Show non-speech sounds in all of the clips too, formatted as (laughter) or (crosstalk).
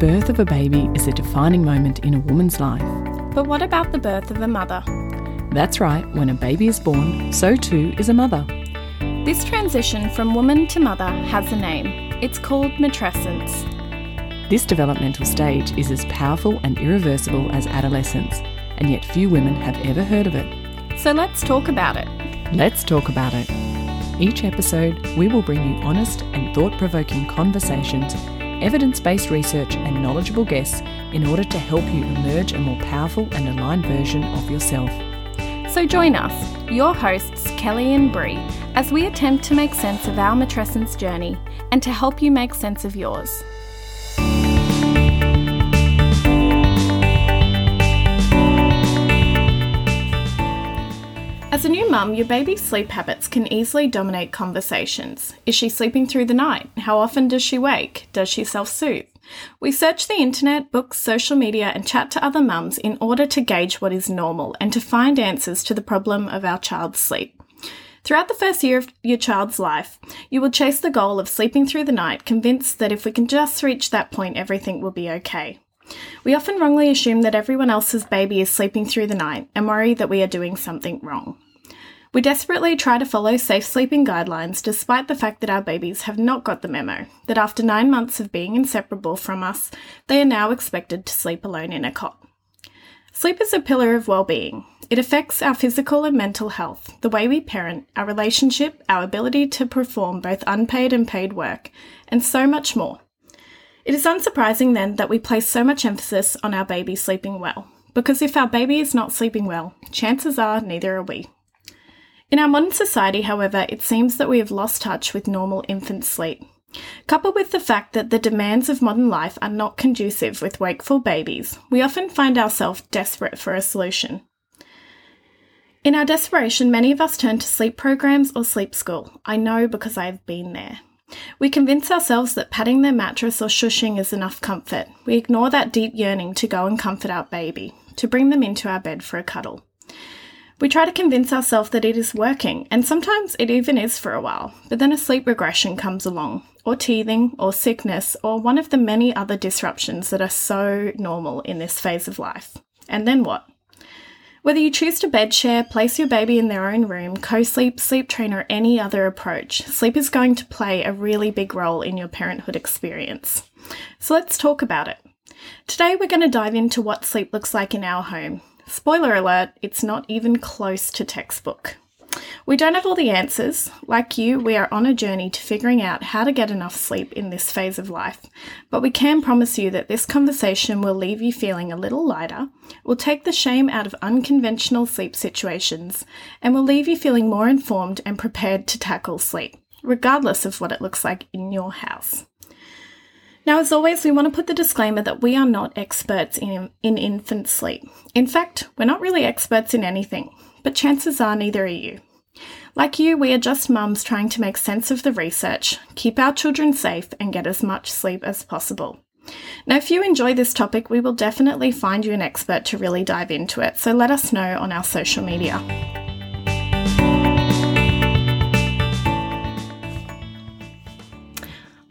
birth of a baby is a defining moment in a woman's life. But what about the birth of a mother? That's right, when a baby is born, so too is a mother. This transition from woman to mother has a name. It's called matrescence. This developmental stage is as powerful and irreversible as adolescence, and yet few women have ever heard of it. So let's talk about it. Let's talk about it. Each episode, we will bring you honest and thought provoking conversations, evidence based research, and knowledgeable guests in order to help you emerge a more powerful and aligned version of yourself. So join us, your hosts, Kelly and Bree, as we attempt to make sense of our matrescence journey and to help you make sense of yours. As a new mum, your baby's sleep habits can easily dominate conversations. Is she sleeping through the night? How often does she wake? Does she self soothe? We search the internet, books, social media, and chat to other mums in order to gauge what is normal and to find answers to the problem of our child's sleep. Throughout the first year of your child's life, you will chase the goal of sleeping through the night, convinced that if we can just reach that point, everything will be okay. We often wrongly assume that everyone else's baby is sleeping through the night and worry that we are doing something wrong. We desperately try to follow safe sleeping guidelines despite the fact that our babies have not got the memo that after nine months of being inseparable from us, they are now expected to sleep alone in a cot. Sleep is a pillar of well-being. It affects our physical and mental health, the way we parent, our relationship, our ability to perform both unpaid and paid work, and so much more. It is unsurprising then that we place so much emphasis on our baby sleeping well, because if our baby is not sleeping well, chances are neither are we. In our modern society, however, it seems that we have lost touch with normal infant sleep. Coupled with the fact that the demands of modern life are not conducive with wakeful babies, we often find ourselves desperate for a solution. In our desperation, many of us turn to sleep programs or sleep school. I know because I have been there. We convince ourselves that patting their mattress or shushing is enough comfort. We ignore that deep yearning to go and comfort our baby, to bring them into our bed for a cuddle. We try to convince ourselves that it is working, and sometimes it even is for a while, but then a sleep regression comes along, or teething, or sickness, or one of the many other disruptions that are so normal in this phase of life. And then what? Whether you choose to bed share, place your baby in their own room, co sleep, sleep train, or any other approach, sleep is going to play a really big role in your parenthood experience. So let's talk about it. Today, we're going to dive into what sleep looks like in our home. Spoiler alert, it's not even close to textbook. We don't have all the answers. Like you, we are on a journey to figuring out how to get enough sleep in this phase of life. But we can promise you that this conversation will leave you feeling a little lighter, will take the shame out of unconventional sleep situations, and will leave you feeling more informed and prepared to tackle sleep, regardless of what it looks like in your house. Now, as always, we want to put the disclaimer that we are not experts in, in infant sleep. In fact, we're not really experts in anything but chances are neither are you. Like you, we are just mums trying to make sense of the research, keep our children safe, and get as much sleep as possible. Now, if you enjoy this topic, we will definitely find you an expert to really dive into it, so let us know on our social media.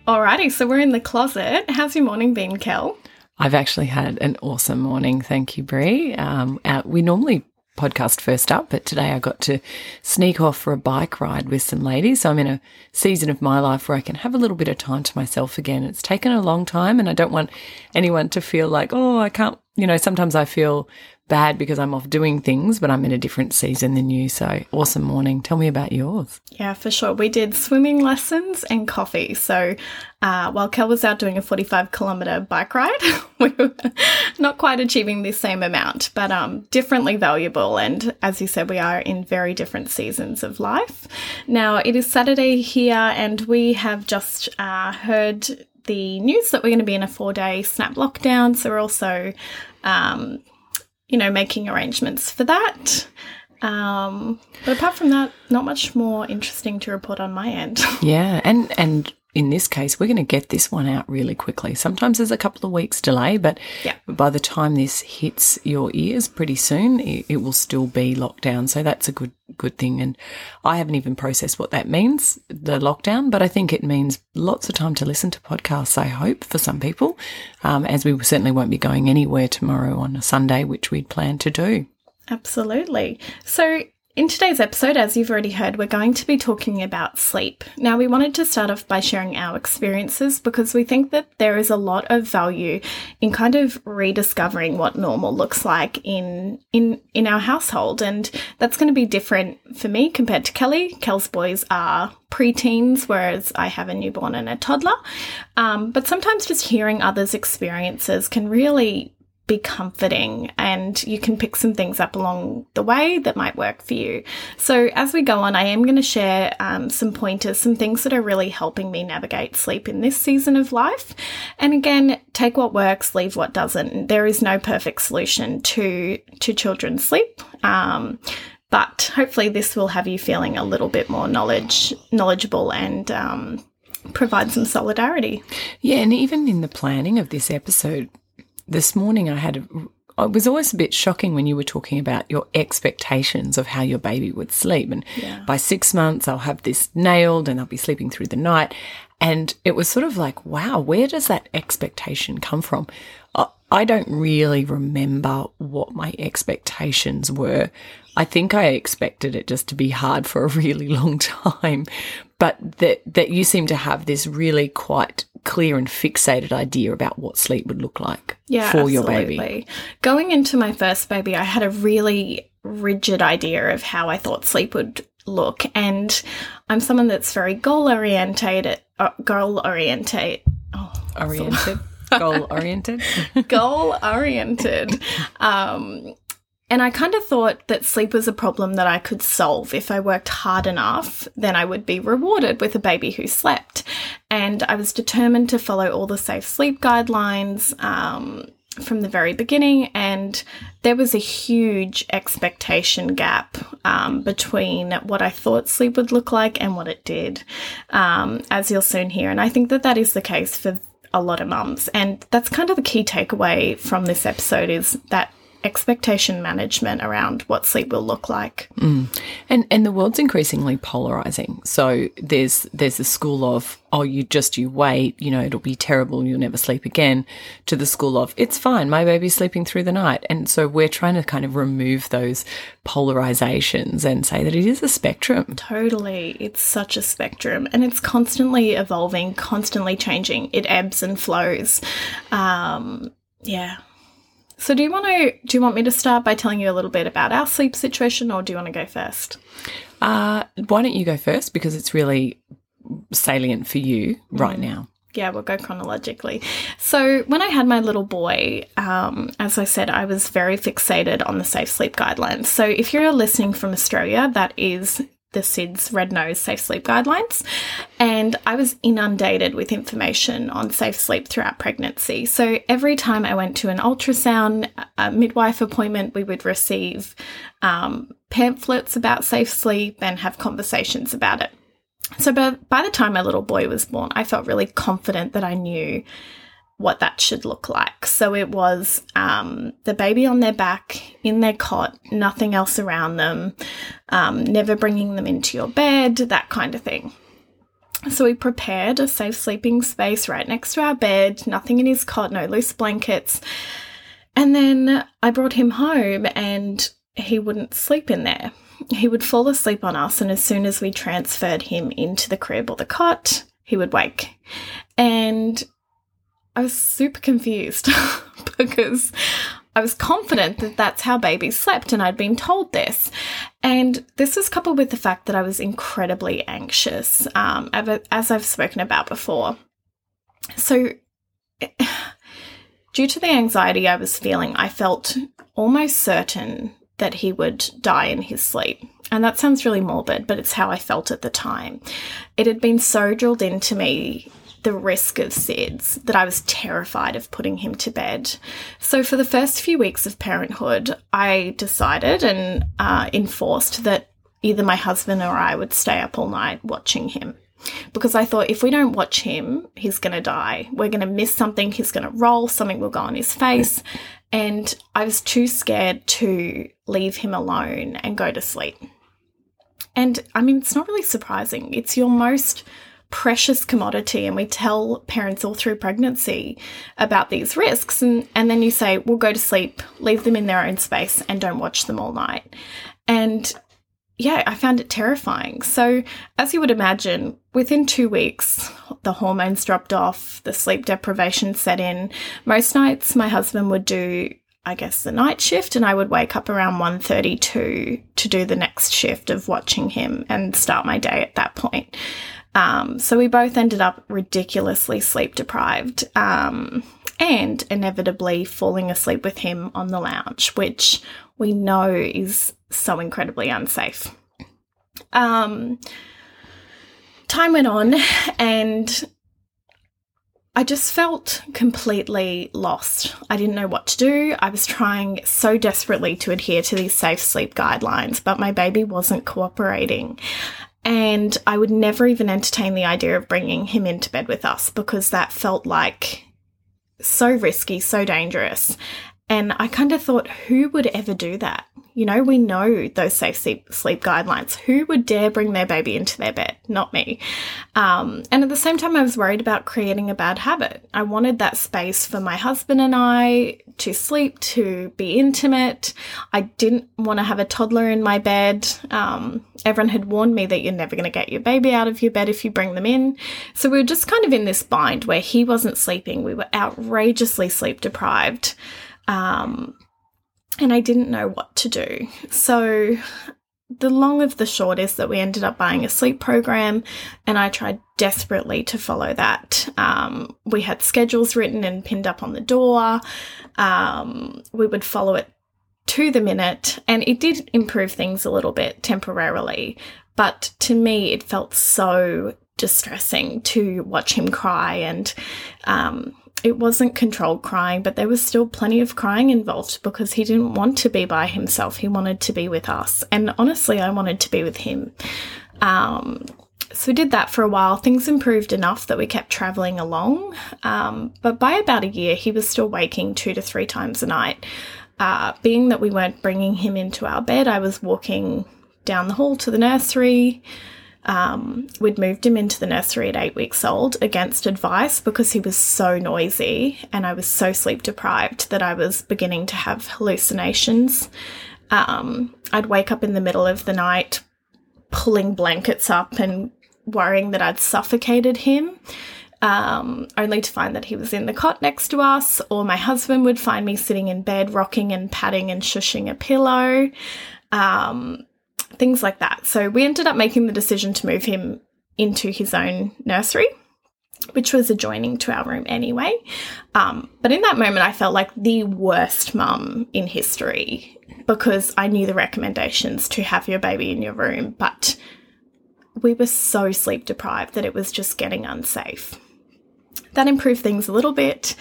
Alrighty, so we're in the closet. How's your morning been, Kel? I've actually had an awesome morning. Thank you, Bree. Um, uh, we normally podcast first up, but today I got to sneak off for a bike ride with some ladies. So I'm in a season of my life where I can have a little bit of time to myself again. It's taken a long time and I don't want anyone to feel like, oh, I can't, you know, sometimes I feel bad because I'm off doing things, but I'm in a different season than you. So awesome morning. Tell me about yours. Yeah, for sure. We did swimming lessons and coffee. So uh, while Kel was out doing a 45 kilometer bike ride, (laughs) we were not quite achieving the same amount, but um, differently valuable. And as you said, we are in very different seasons of life. Now, it is Saturday here, and we have just uh, heard the news that we're going to be in a four day snap lockdown. So we're also um, you know, making arrangements for that. Um, but apart from that, not much more interesting to report on my end. (laughs) yeah, and and in this case, we're going to get this one out really quickly. Sometimes there's a couple of weeks delay, but yeah. by the time this hits your ears pretty soon, it, it will still be locked down. So that's a good good thing. And I haven't even processed what that means, the lockdown, but I think it means lots of time to listen to podcasts, I hope, for some people, um, as we certainly won't be going anywhere tomorrow on a Sunday, which we'd planned to do. Absolutely. So, in today's episode, as you've already heard, we're going to be talking about sleep. Now, we wanted to start off by sharing our experiences because we think that there is a lot of value in kind of rediscovering what normal looks like in in in our household, and that's going to be different for me compared to Kelly. Kel's boys are preteens, whereas I have a newborn and a toddler. Um, but sometimes just hearing others' experiences can really be comforting and you can pick some things up along the way that might work for you. So, as we go on, I am going to share um, some pointers, some things that are really helping me navigate sleep in this season of life. And again, take what works, leave what doesn't. There is no perfect solution to, to children's sleep. Um, but hopefully, this will have you feeling a little bit more knowledge, knowledgeable, and um, provide some solidarity. Yeah, and even in the planning of this episode, this morning I had a, it was always a bit shocking when you were talking about your expectations of how your baby would sleep. And yeah. by six months, I'll have this nailed and I'll be sleeping through the night. And it was sort of like, wow, where does that expectation come from? I don't really remember what my expectations were. I think I expected it just to be hard for a really long (laughs) time, but that that you seem to have this really quite clear and fixated idea about what sleep would look like yeah, for absolutely. your baby. Going into my first baby, I had a really rigid idea of how I thought sleep would look, and I'm someone that's very goal orientated. Uh, goal orientate. Oh, oriented. goal (laughs) oriented. goal oriented. Um, and I kind of thought that sleep was a problem that I could solve. If I worked hard enough, then I would be rewarded with a baby who slept. And I was determined to follow all the safe sleep guidelines um, from the very beginning. And there was a huge expectation gap um, between what I thought sleep would look like and what it did, um, as you'll soon hear. And I think that that is the case for a lot of mums. And that's kind of the key takeaway from this episode is that expectation management around what sleep will look like. Mm. And and the world's increasingly polarizing. So there's there's a school of oh you just you wait, you know, it'll be terrible, you'll never sleep again, to the school of it's fine, my baby's sleeping through the night. And so we're trying to kind of remove those polarizations and say that it is a spectrum. Totally. It's such a spectrum and it's constantly evolving, constantly changing. It ebbs and flows. Um yeah, so do you want to do you want me to start by telling you a little bit about our sleep situation or do you want to go first? Uh, why don't you go first because it's really salient for you right mm. now. Yeah, we'll go chronologically. So, when I had my little boy, um, as I said, I was very fixated on the safe sleep guidelines. So, if you're listening from Australia, that is the SIDS Red Nose Safe Sleep Guidelines, and I was inundated with information on safe sleep throughout pregnancy. So every time I went to an ultrasound, a midwife appointment, we would receive um, pamphlets about safe sleep and have conversations about it. So by, by the time my little boy was born, I felt really confident that I knew what that should look like. So it was um, the baby on their back in their cot, nothing else around them, um, never bringing them into your bed, that kind of thing. So we prepared a safe sleeping space right next to our bed, nothing in his cot, no loose blankets. And then I brought him home and he wouldn't sleep in there. He would fall asleep on us, and as soon as we transferred him into the crib or the cot, he would wake. And I was super confused (laughs) because I was confident that that's how babies slept, and I'd been told this. And this was coupled with the fact that I was incredibly anxious, um, as I've spoken about before. So, (sighs) due to the anxiety I was feeling, I felt almost certain that he would die in his sleep. And that sounds really morbid, but it's how I felt at the time. It had been so drilled into me the risk of SIDS that I was terrified of putting him to bed. So, for the first few weeks of parenthood, I decided and uh, enforced that either my husband or I would stay up all night watching him. Because I thought if we don't watch him, he's going to die. We're going to miss something, he's going to roll, something will go on his face. And I was too scared to leave him alone and go to sleep. and I mean, it's not really surprising. It's your most precious commodity and we tell parents all through pregnancy about these risks and, and then you say well go to sleep leave them in their own space and don't watch them all night. And yeah i found it terrifying. So as you would imagine within two weeks the hormones dropped off the sleep deprivation set in. Most nights my husband would do I guess the night shift and I would wake up around 1.32 to do the next shift of watching him and start my day at that point. Um, so we both ended up ridiculously sleep deprived um, and inevitably falling asleep with him on the lounge, which we know is so incredibly unsafe. Um, time went on and I just felt completely lost. I didn't know what to do. I was trying so desperately to adhere to these safe sleep guidelines, but my baby wasn't cooperating. And I would never even entertain the idea of bringing him into bed with us because that felt like so risky, so dangerous. And I kind of thought, who would ever do that? You know, we know those safe sleep, sleep guidelines. Who would dare bring their baby into their bed? Not me. Um, and at the same time, I was worried about creating a bad habit. I wanted that space for my husband and I to sleep, to be intimate. I didn't want to have a toddler in my bed. Um, everyone had warned me that you're never going to get your baby out of your bed if you bring them in. So we were just kind of in this bind where he wasn't sleeping. We were outrageously sleep deprived. Um, and I didn't know what to do. So the long of the short is that we ended up buying a sleep program, and I tried desperately to follow that. Um, we had schedules written and pinned up on the door. Um, we would follow it to the minute, and it did improve things a little bit temporarily. But to me, it felt so distressing to watch him cry and um, it wasn't controlled crying, but there was still plenty of crying involved because he didn't want to be by himself. He wanted to be with us. And honestly, I wanted to be with him. Um, so we did that for a while. Things improved enough that we kept traveling along. Um, but by about a year, he was still waking two to three times a night. Uh, being that we weren't bringing him into our bed, I was walking down the hall to the nursery. Um, we'd moved him into the nursery at eight weeks old against advice because he was so noisy and I was so sleep deprived that I was beginning to have hallucinations. Um, I'd wake up in the middle of the night pulling blankets up and worrying that I'd suffocated him. Um, only to find that he was in the cot next to us, or my husband would find me sitting in bed, rocking and patting and shushing a pillow. Um, things like that. So we ended up making the decision to move him into his own nursery, which was adjoining to our room anyway. Um, but in that moment, I felt like the worst mum in history because I knew the recommendations to have your baby in your room, but we were so sleep deprived that it was just getting unsafe. That improved things a little bit.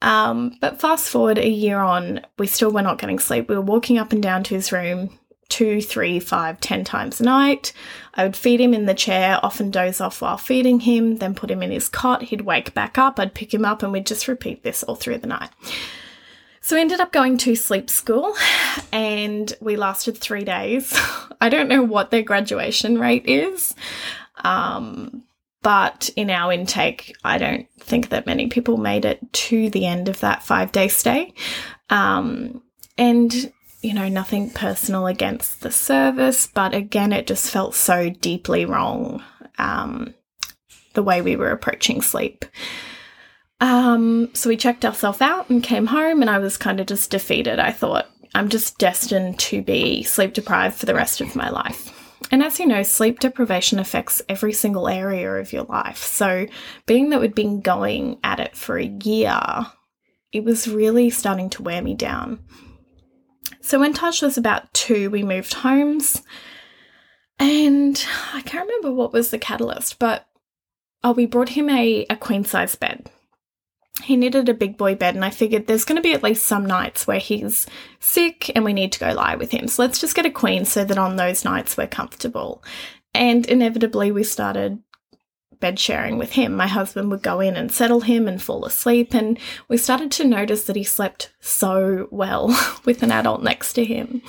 Um, but fast forward a year on, we still were not getting sleep. We were walking up and down to his room two, three, five, ten times a night. I would feed him in the chair, often doze off while feeding him, then put him in his cot. He'd wake back up, I'd pick him up, and we'd just repeat this all through the night. So we ended up going to sleep school and we lasted three days. (laughs) I don't know what their graduation rate is. Um, but in our intake, I don't think that many people made it to the end of that five day stay. Um, and you know, nothing personal against the service, but again, it just felt so deeply wrong um, the way we were approaching sleep. Um, so we checked ourselves out and came home, and I was kind of just defeated. I thought, I'm just destined to be sleep deprived for the rest of my life. And as you know, sleep deprivation affects every single area of your life. So, being that we'd been going at it for a year, it was really starting to wear me down. So when Taj was about two, we moved homes. And I can't remember what was the catalyst, but oh, we brought him a, a queen size bed. He needed a big boy bed, and I figured there's going to be at least some nights where he's sick and we need to go lie with him. So let's just get a queen so that on those nights we're comfortable. And inevitably, we started bed sharing with him. My husband would go in and settle him and fall asleep, and we started to notice that he slept so well (laughs) with an adult next to him.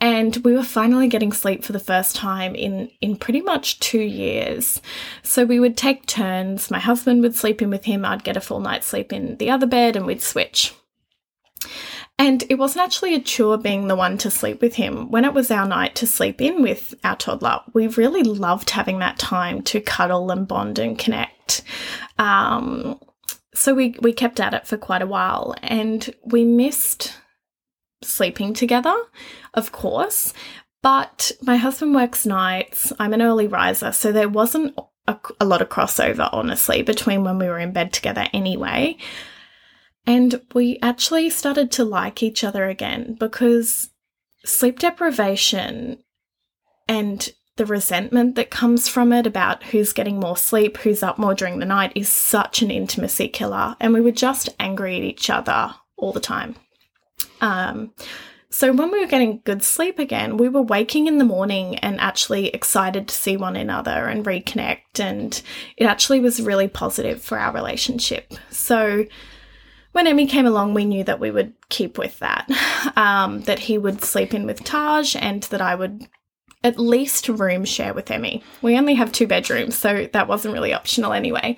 And we were finally getting sleep for the first time in in pretty much 2 years. So we would take turns. My husband would sleep in with him, I'd get a full night's sleep in the other bed and we'd switch. And it wasn't actually a chore being the one to sleep with him. When it was our night to sleep in with our toddler, we really loved having that time to cuddle and bond and connect. Um, so we, we kept at it for quite a while and we missed sleeping together, of course. But my husband works nights. I'm an early riser, so there wasn't a, a lot of crossover, honestly, between when we were in bed together anyway. And we actually started to like each other again because sleep deprivation and the resentment that comes from it about who's getting more sleep, who's up more during the night is such an intimacy killer. And we were just angry at each other all the time. Um, so when we were getting good sleep again, we were waking in the morning and actually excited to see one another and reconnect. And it actually was really positive for our relationship. So when Emmy came along, we knew that we would keep with that, (laughs) um, that he would sleep in with Taj and that I would at least room share with Emmy. We only have two bedrooms, so that wasn't really optional anyway.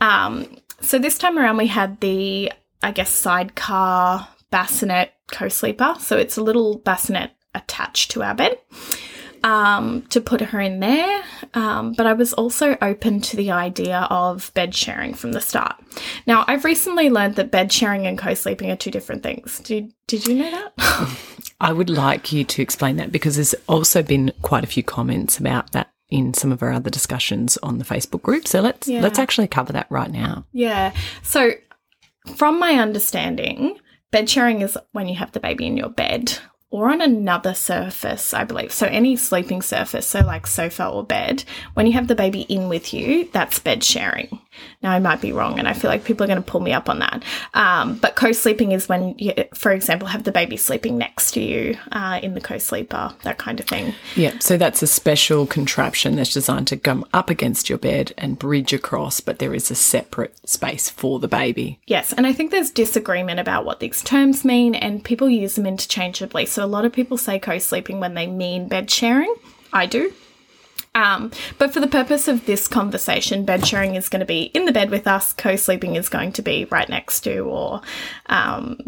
Um, so this time around, we had the, I guess, sidecar bassinet co sleeper. So it's a little bassinet attached to our bed um, to put her in there. Um, but I was also open to the idea of bed sharing from the start. Now, I've recently learned that bed sharing and co sleeping are two different things. Did, did you know that? (laughs) I would like you to explain that because there's also been quite a few comments about that in some of our other discussions on the Facebook group. So let's yeah. let's actually cover that right now. Yeah. So from my understanding, bed sharing is when you have the baby in your bed or on another surface, I believe. So any sleeping surface, so like sofa or bed, when you have the baby in with you, that's bed sharing. Now I might be wrong, and I feel like people are going to pull me up on that. Um, but co-sleeping is when you, for example, have the baby sleeping next to you uh, in the co-sleeper, that kind of thing. Yeah, so that's a special contraption that's designed to come up against your bed and bridge across, but there is a separate space for the baby. Yes, and I think there's disagreement about what these terms mean, and people use them interchangeably. So a lot of people say co sleeping when they mean bed sharing. I do. Um, but for the purpose of this conversation, bed sharing is going to be in the bed with us, co sleeping is going to be right next to, or um,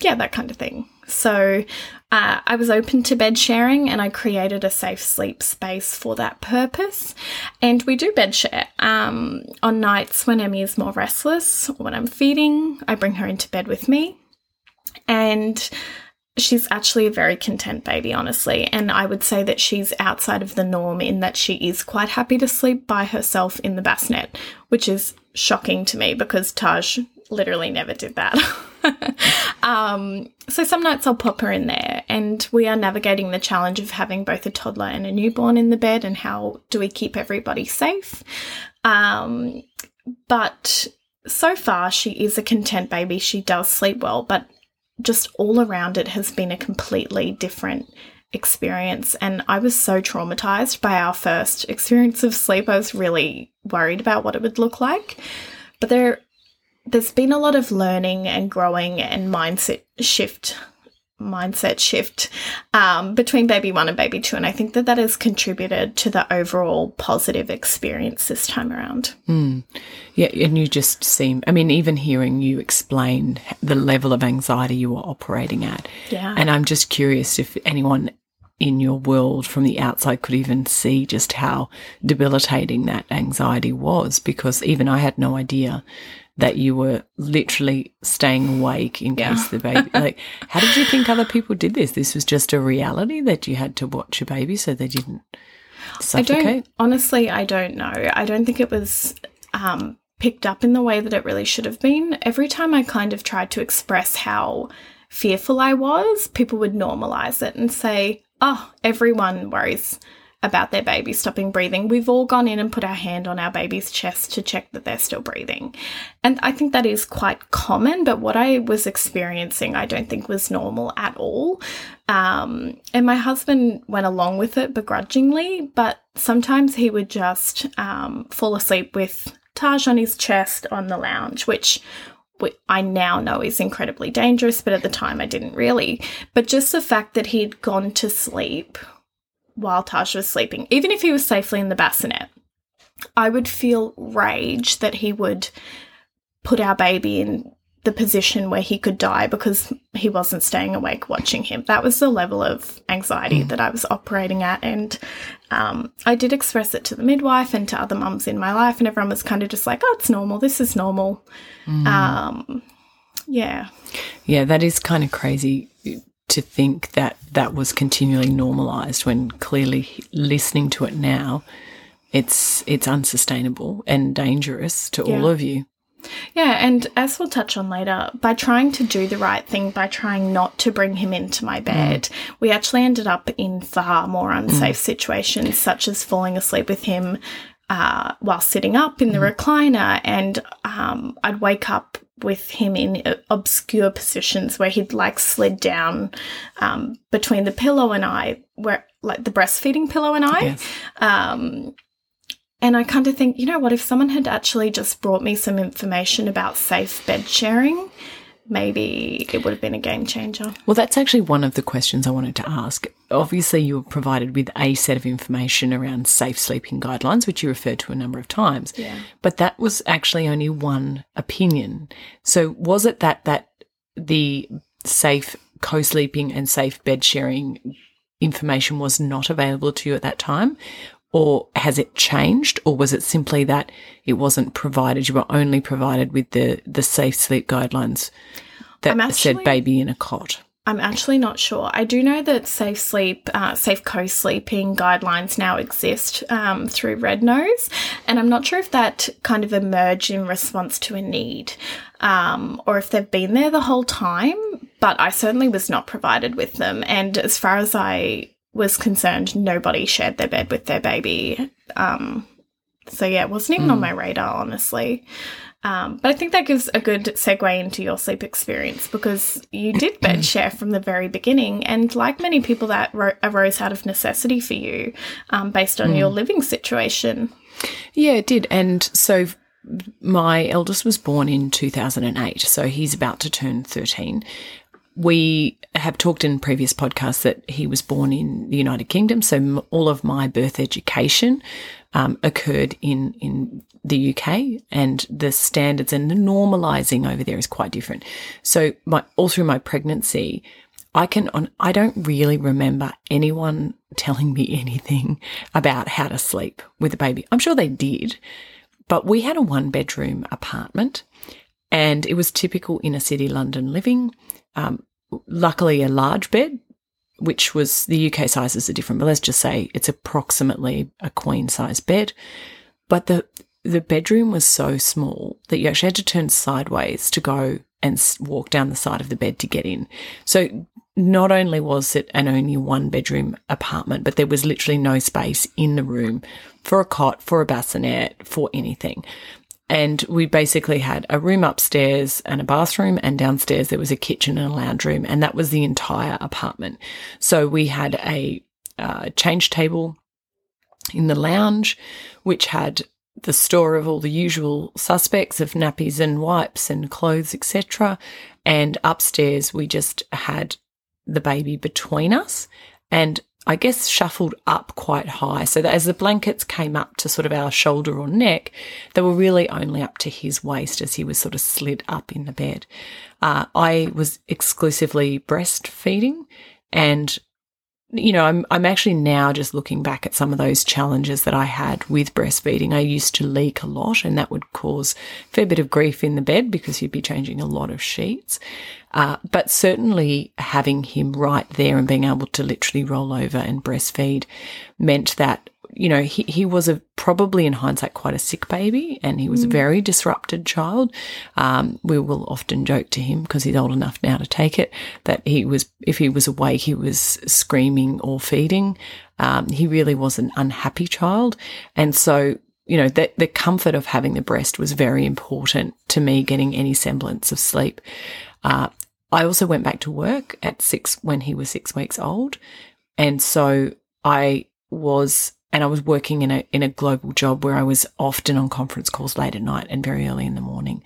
yeah, that kind of thing. So uh, I was open to bed sharing and I created a safe sleep space for that purpose. And we do bed share. Um, on nights when Emmy is more restless or when I'm feeding, I bring her into bed with me. And she's actually a very content baby, honestly. And I would say that she's outside of the norm in that she is quite happy to sleep by herself in the bassinet, which is shocking to me because Taj literally never did that. (laughs) um, so some nights I'll pop her in there, and we are navigating the challenge of having both a toddler and a newborn in the bed, and how do we keep everybody safe? Um, but so far, she is a content baby. She does sleep well, but just all around it has been a completely different experience. And I was so traumatized by our first experience of sleep. I was really worried about what it would look like. But there there's been a lot of learning and growing and mindset shift mindset shift um, between baby one and baby two. And i think that that has contributed to the overall positive experience this time around. Mm. yeah and you just seem i mean even hearing you explain the level of anxiety you were operating at. Yeah. And i'm just curious if anyone in your world from the outside could even see just how debilitating that anxiety was because even i had no idea that you were literally staying awake in yeah. case the baby (laughs) like how did you think other people did this this was just a reality that you had to watch your baby so they didn't suffocate? i don't honestly i don't know i don't think it was um, picked up in the way that it really should have been every time i kind of tried to express how fearful i was people would normalize it and say oh everyone worries about their baby stopping breathing, we've all gone in and put our hand on our baby's chest to check that they're still breathing. And I think that is quite common, but what I was experiencing, I don't think was normal at all. Um, and my husband went along with it begrudgingly, but sometimes he would just um, fall asleep with Taj on his chest on the lounge, which I now know is incredibly dangerous, but at the time I didn't really. But just the fact that he'd gone to sleep while Taj was sleeping, even if he was safely in the bassinet, I would feel rage that he would put our baby in the position where he could die because he wasn't staying awake watching him. That was the level of anxiety mm. that I was operating at. And um, I did express it to the midwife and to other mums in my life, and everyone was kind of just like, oh, it's normal. This is normal. Mm. Um, yeah. Yeah, that is kind of crazy to think that that was continually normalized when clearly listening to it now it's it's unsustainable and dangerous to yeah. all of you yeah, and as we'll touch on later, by trying to do the right thing, by trying not to bring him into my bed, mm. we actually ended up in far more unsafe mm. situations, such as falling asleep with him uh, while sitting up in the mm. recliner, and um, I'd wake up with him in obscure positions where he'd like slid down um, between the pillow and I, where like the breastfeeding pillow and I. Yes. Um, and I kind of think, you know what, if someone had actually just brought me some information about safe bed sharing, maybe it would have been a game changer. Well, that's actually one of the questions I wanted to ask. Obviously, you were provided with a set of information around safe sleeping guidelines, which you referred to a number of times. Yeah. But that was actually only one opinion. So was it that that the safe co-sleeping and safe bed sharing information was not available to you at that time? Or has it changed or was it simply that it wasn't provided you were only provided with the the safe sleep guidelines that actually, said baby in a cot I'm actually not sure. I do know that safe sleep, uh, safe co-sleeping guidelines now exist um, through Red Nose, and I'm not sure if that kind of emerged in response to a need, um, or if they've been there the whole time. But I certainly was not provided with them, and as far as I was concerned, nobody shared their bed with their baby. Um, so yeah, it wasn't even mm. on my radar, honestly. Um, but I think that gives a good segue into your sleep experience because you did (clears throat) bed share from the very beginning, and like many people, that ro- arose out of necessity for you, um, based on mm. your living situation. Yeah, it did, and so my eldest was born in 2008, so he's about to turn 13 we have talked in previous podcasts that he was born in the United Kingdom, so all of my birth education um, occurred in in the UK, and the standards and the normalizing over there is quite different. So, my all through my pregnancy, I can on I don't really remember anyone (laughs) telling me anything about how to sleep with a baby. I'm sure they did, but we had a one bedroom apartment, and it was typical inner city London living. Um, luckily, a large bed, which was the UK sizes are different, but let's just say it's approximately a queen size bed. But the the bedroom was so small that you actually had to turn sideways to go and walk down the side of the bed to get in. So not only was it an only one bedroom apartment, but there was literally no space in the room for a cot, for a bassinet, for anything. And we basically had a room upstairs and a bathroom, and downstairs there was a kitchen and a lounge room, and that was the entire apartment. So we had a uh, change table in the lounge, which had the store of all the usual suspects of nappies and wipes and clothes, etc. And upstairs we just had the baby between us and I guess, shuffled up quite high. So that as the blankets came up to sort of our shoulder or neck, they were really only up to his waist as he was sort of slid up in the bed. Uh, I was exclusively breastfeeding and you know, I'm I'm actually now just looking back at some of those challenges that I had with breastfeeding. I used to leak a lot, and that would cause a fair bit of grief in the bed because you'd be changing a lot of sheets. Uh, but certainly having him right there and being able to literally roll over and breastfeed meant that you know, he, he was a probably in hindsight quite a sick baby and he was mm. a very disrupted child. Um, we will often joke to him because he's old enough now to take it that he was, if he was awake, he was screaming or feeding. Um, he really was an unhappy child. And so, you know, the, the comfort of having the breast was very important to me getting any semblance of sleep. Uh, I also went back to work at six when he was six weeks old. And so I was and I was working in a in a global job where I was often on conference calls late at night and very early in the morning.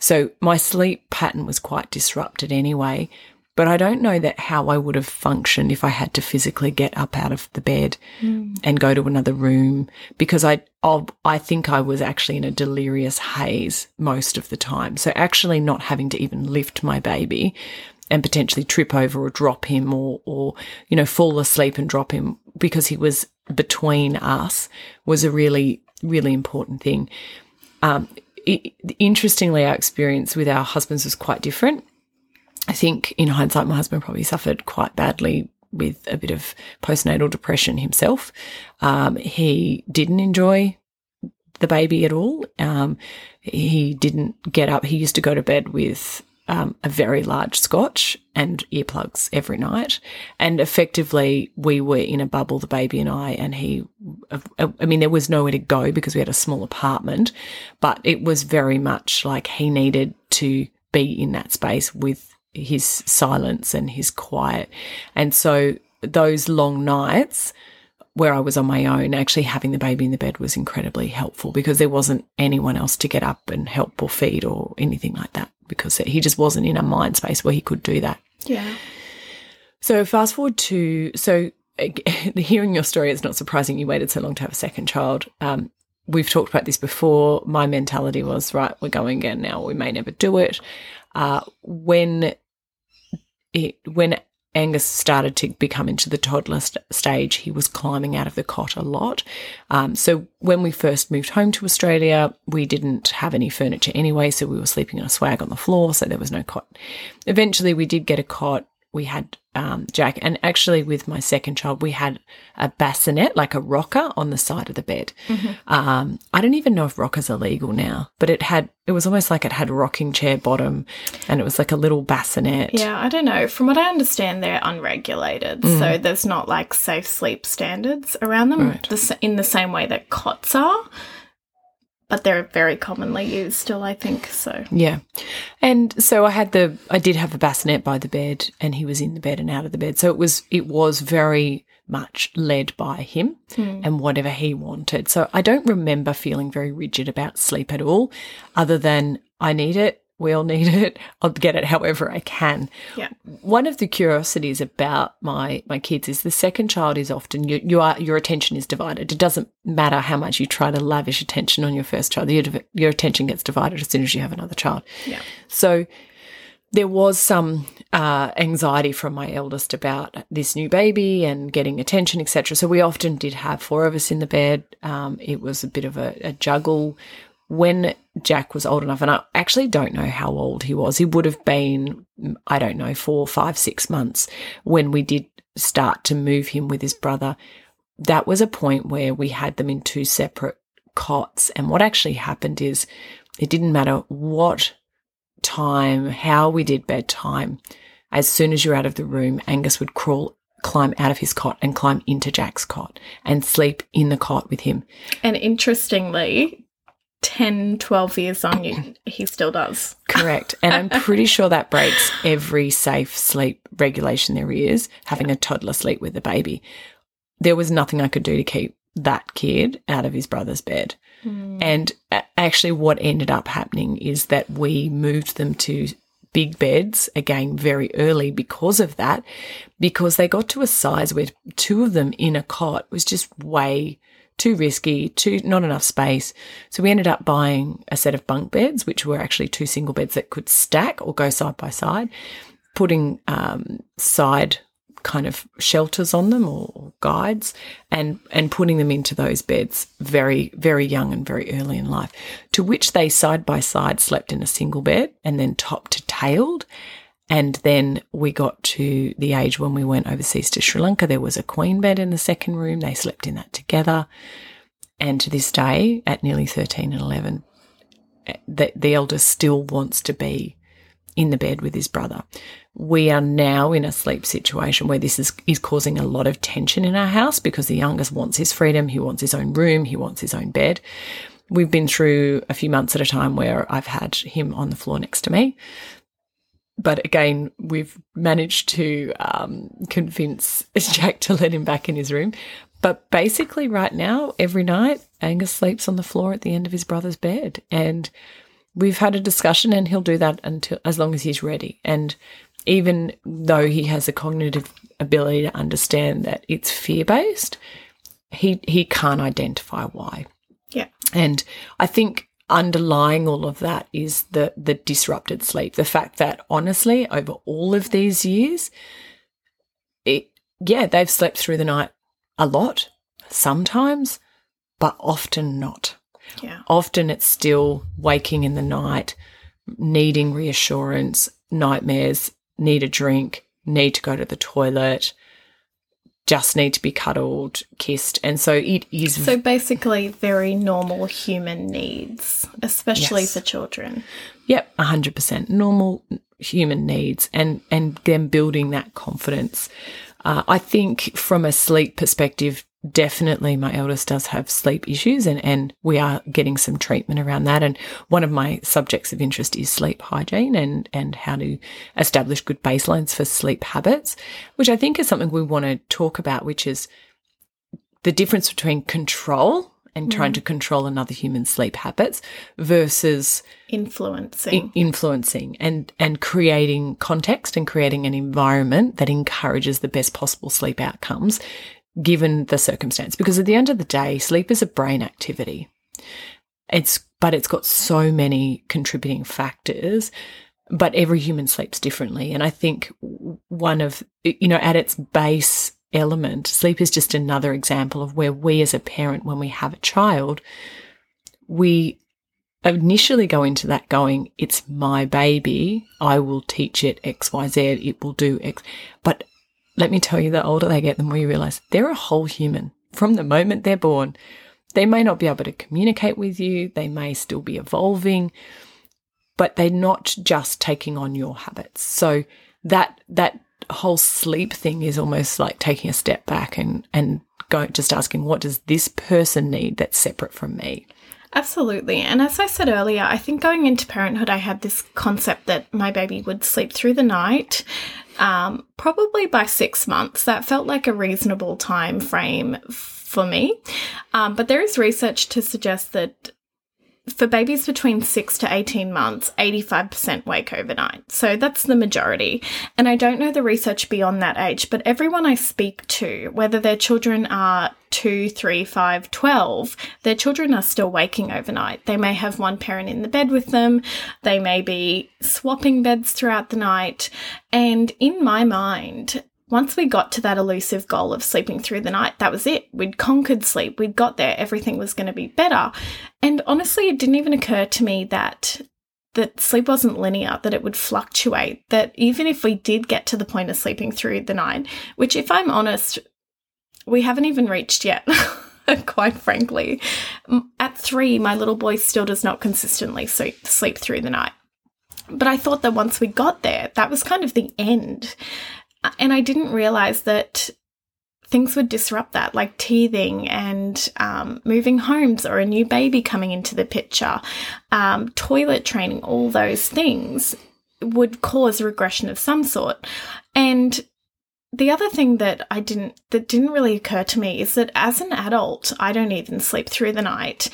So my sleep pattern was quite disrupted anyway. But I don't know that how I would have functioned if I had to physically get up out of the bed Mm. and go to another room because I I'll, I think I was actually in a delirious haze most of the time. So actually not having to even lift my baby and potentially trip over or drop him or or you know fall asleep and drop him because he was between us was a really really important thing. Um, i interestingly, our experience with our husbands was quite different. I think in hindsight, my husband probably suffered quite badly with a bit of postnatal depression himself. Um, he didn't enjoy the baby at all. Um, he didn't get up. He used to go to bed with um, a very large scotch and earplugs every night. And effectively, we were in a bubble, the baby and I, and he, I mean, there was nowhere to go because we had a small apartment, but it was very much like he needed to be in that space with his silence and his quiet. And so those long nights where I was on my own, actually having the baby in the bed was incredibly helpful because there wasn't anyone else to get up and help or feed or anything like that because he just wasn't in a mind space where he could do that. Yeah. So fast forward to so (laughs) hearing your story, it's not surprising you waited so long to have a second child. Um, we've talked about this before. My mentality was right, we're going again now. We may never do it. Uh, when it when Angus started to become into the toddler st- stage, he was climbing out of the cot a lot. Um, so when we first moved home to Australia, we didn't have any furniture anyway, so we were sleeping on a swag on the floor, so there was no cot. Eventually, we did get a cot. We had um, Jack, and actually, with my second child, we had a bassinet, like a rocker, on the side of the bed. Um, I don't even know if rockers are legal now, but it had. It was almost like it had a rocking chair bottom, and it was like a little bassinet. Yeah, I don't know. From what I understand, they're unregulated, so there's not like safe sleep standards around them Right. in the same way that cots are. But they're very commonly used still, I think. So Yeah. And so I had the I did have a bassinet by the bed and he was in the bed and out of the bed. So it was it was very much led by him hmm. and whatever he wanted. So I don't remember feeling very rigid about sleep at all, other than I need it, we all need it, I'll get it however I can. yeah, One of the curiosities about my my kids is the second child is often you, you are your attention is divided. It doesn't matter how much you try to lavish attention on your first child, your, your attention gets divided as soon as you have another child. yeah, So there was some uh, anxiety from my eldest about this new baby and getting attention, etc. So we often did have four of us in the bed. Um, it was a bit of a, a juggle. When Jack was old enough, and I actually don't know how old he was, he would have been, I don't know, four, five, six months when we did start to move him with his brother. That was a point where we had them in two separate cots. And what actually happened is it didn't matter what time, how we did bedtime, as soon as you're out of the room, Angus would crawl, climb out of his cot and climb into Jack's cot and sleep in the cot with him. and interestingly, 10, 12 years on, you he still does. Correct. And I'm pretty sure that breaks every safe sleep regulation there is, having a toddler sleep with a baby. There was nothing I could do to keep that kid out of his brother's bed. Hmm. And actually, what ended up happening is that we moved them to big beds again very early because of that, because they got to a size where two of them in a cot was just way too risky, too not enough space. So we ended up buying a set of bunk beds, which were actually two single beds that could stack or go side by side, putting um, side kind of shelters on them or, or guides and and putting them into those beds very very young and very early in life to which they side by side slept in a single bed and then top to tailed and then we got to the age when we went overseas to Sri Lanka there was a queen bed in the second room they slept in that together and to this day at nearly 13 and 11 eh, the, the eldest still wants to be in the bed with his brother. We are now in a sleep situation where this is, is causing a lot of tension in our house because the youngest wants his freedom, he wants his own room, he wants his own bed. We've been through a few months at a time where I've had him on the floor next to me. But again, we've managed to um, convince (laughs) Jack to let him back in his room. But basically, right now, every night, Angus sleeps on the floor at the end of his brother's bed. And we've had a discussion and he'll do that until as long as he's ready. And even though he has a cognitive ability to understand that it's fear based, he he can't identify why. Yeah. And I think underlying all of that is the the disrupted sleep. The fact that honestly, over all of these years, it yeah, they've slept through the night a lot, sometimes, but often not. Yeah. Often it's still waking in the night, needing reassurance, nightmares, need a drink, need to go to the toilet, just need to be cuddled, kissed. And so it is. So basically, very normal human needs, especially Yes. for children. Yep, 100% normal human needs and and them building that confidence. Uh, I think from a sleep perspective, definitely my eldest does have sleep issues and, and we are getting some treatment around that. And one of my subjects of interest is sleep hygiene and, and how to establish good baselines for sleep habits, which I think is something we want to talk about, which is the difference between control and trying mm. to control another human's sleep habits versus Influencing. in- influencing and and creating context and creating an environment that encourages the best possible sleep outcomes given the circumstance because at the end of the day sleep is a brain activity it's but it's got so many contributing factors but every human sleeps differently and i think one of you know at its base element sleep is just another example of where we as a parent when we have a child we initially go into that going, it's my baby. I will teach it X, Y, Z. It will do X. But let me tell you, the older they get, the more you realize they're a whole human from the moment they're born. They may not be able to communicate with you. They may still be evolving, but they're not just taking on your habits. So that, that whole sleep thing is almost like taking a step back and, and go, just asking, what does this person need that's separate from me? Absolutely. And as I said earlier, I think going into parenthood, I had this concept that my baby would sleep through the night. Um, probably by six months, that felt like a reasonable time frame for me. Um, but there is research to suggest that for babies between 6 to 18 months, 85% wake overnight. So that's the majority. And I don't know the research beyond that age, but everyone I speak to, whether their children are 2, 3, 5, 12, their children are still waking overnight. They may have one parent in the bed with them, they may be swapping beds throughout the night. And in my mind, once we got to that elusive goal of sleeping through the night, that was it. We'd conquered sleep. We'd got there. Everything was going to be better. And honestly, it didn't even occur to me that that sleep wasn't linear, that it would fluctuate, that even if we did get to the point of sleeping through the night, which if I'm honest, we haven't even reached yet. (laughs) Quite frankly, at three, my little boy still does not consistently sleep, sleep through the night. But I thought that once we got there, that was kind of the end. And I didn't realize that things would disrupt that, like teething and um, moving homes or a new baby coming into the picture, um, toilet training, all those things would cause regression of some sort. And the other thing that I didn't that didn't really occur to me is that as an adult, I don't even sleep through the night.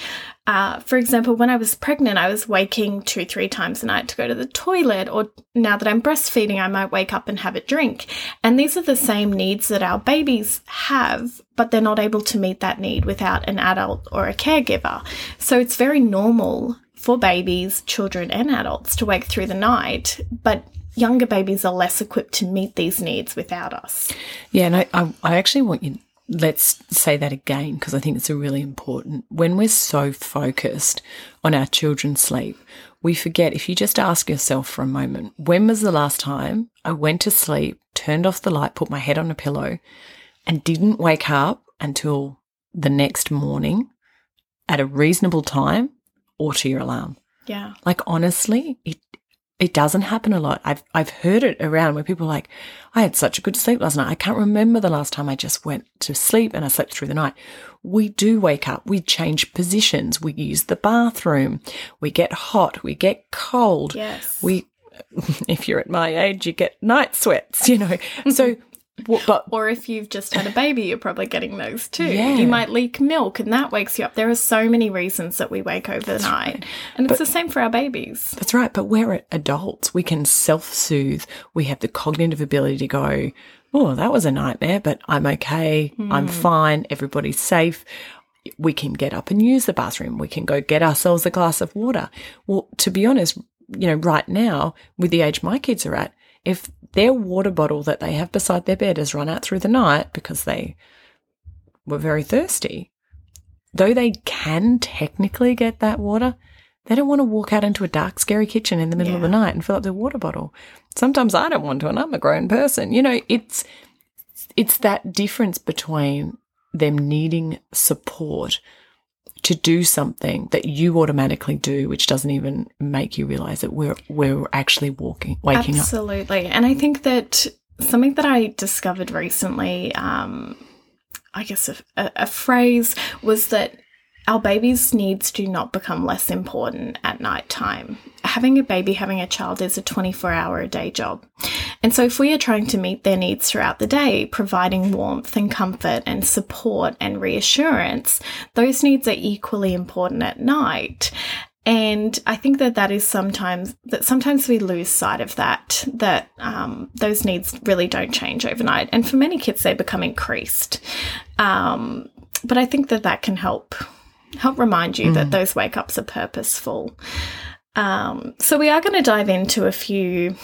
Uh, for example, when I was pregnant, I was waking two, three times a night to go to the toilet, or now that I'm breastfeeding, I might wake up and have a drink. And these are the same needs that our babies have, but they're not able to meet that need without an adult or a caregiver. So it's very normal for babies, children, and adults to wake through the night, but younger babies are less equipped to meet these needs without us. Yeah, and I, I, I actually want you, let's say that again, because I think it's a really important. When we're so focused on our children's sleep, we forget, if you just ask yourself for a moment, when was the last time I went to sleep, turned off the light, put my head on a pillow, and didn't wake up until the next morning at a reasonable time or to your alarm? Yeah. Like honestly, it it doesn't happen a lot. I've I've heard it around where people are like, I had such a good sleep last night. I can't remember the last time I just went to sleep and I slept through the night. We do wake up, we change positions, we use the bathroom, we get hot, we get cold. Yes. We (laughs) if you're at my age, you get night sweats, you know. (laughs) so but Or if you've just had a baby, you're probably getting those too. Yeah. You might leak milk and that wakes you up. There are so many reasons that we wake overnight. And it's the same for our babies. That's right. But we're adults. We can self soothe. We have the cognitive ability to go, oh, that was a nightmare, but I'm okay. I'm hmm. fine. Everybody's safe. We can get up and use the bathroom. We can go get ourselves a glass of water. Well, to be honest, you know, right now, with the age my kids are at, if their water bottle that they have beside their bed has run out through the night because they were very thirsty, though they can technically get that water, they don't want to walk out into a dark, scary kitchen in the middle of the night and fill up their water bottle. Sometimes I don't want to, and I'm a grown person. You know, it's it's that difference between them needing support to do something that you automatically do, which doesn't even make you realize that we're we're actually walking, waking up. Absolutely. And I think that something that I discovered recently, um, I guess a, a, a phrase was that our baby's needs do not become less important at night time. Having a baby, having a child is a 24 hour a day job. And so, if we are trying to meet their needs throughout the day, providing warmth and comfort and support and reassurance, those needs are equally important at night. And I think that that is sometimes that sometimes we lose sight of that. That um, those needs really don't change overnight, and for many kids, they become increased. Um, but I think that that can help help remind you that those wake ups are purposeful. Um, so we are going to dive into a few.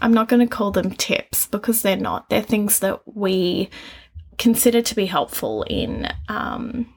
I'm not going to call them tips because they're not. They're things that we consider to be helpful in. Um,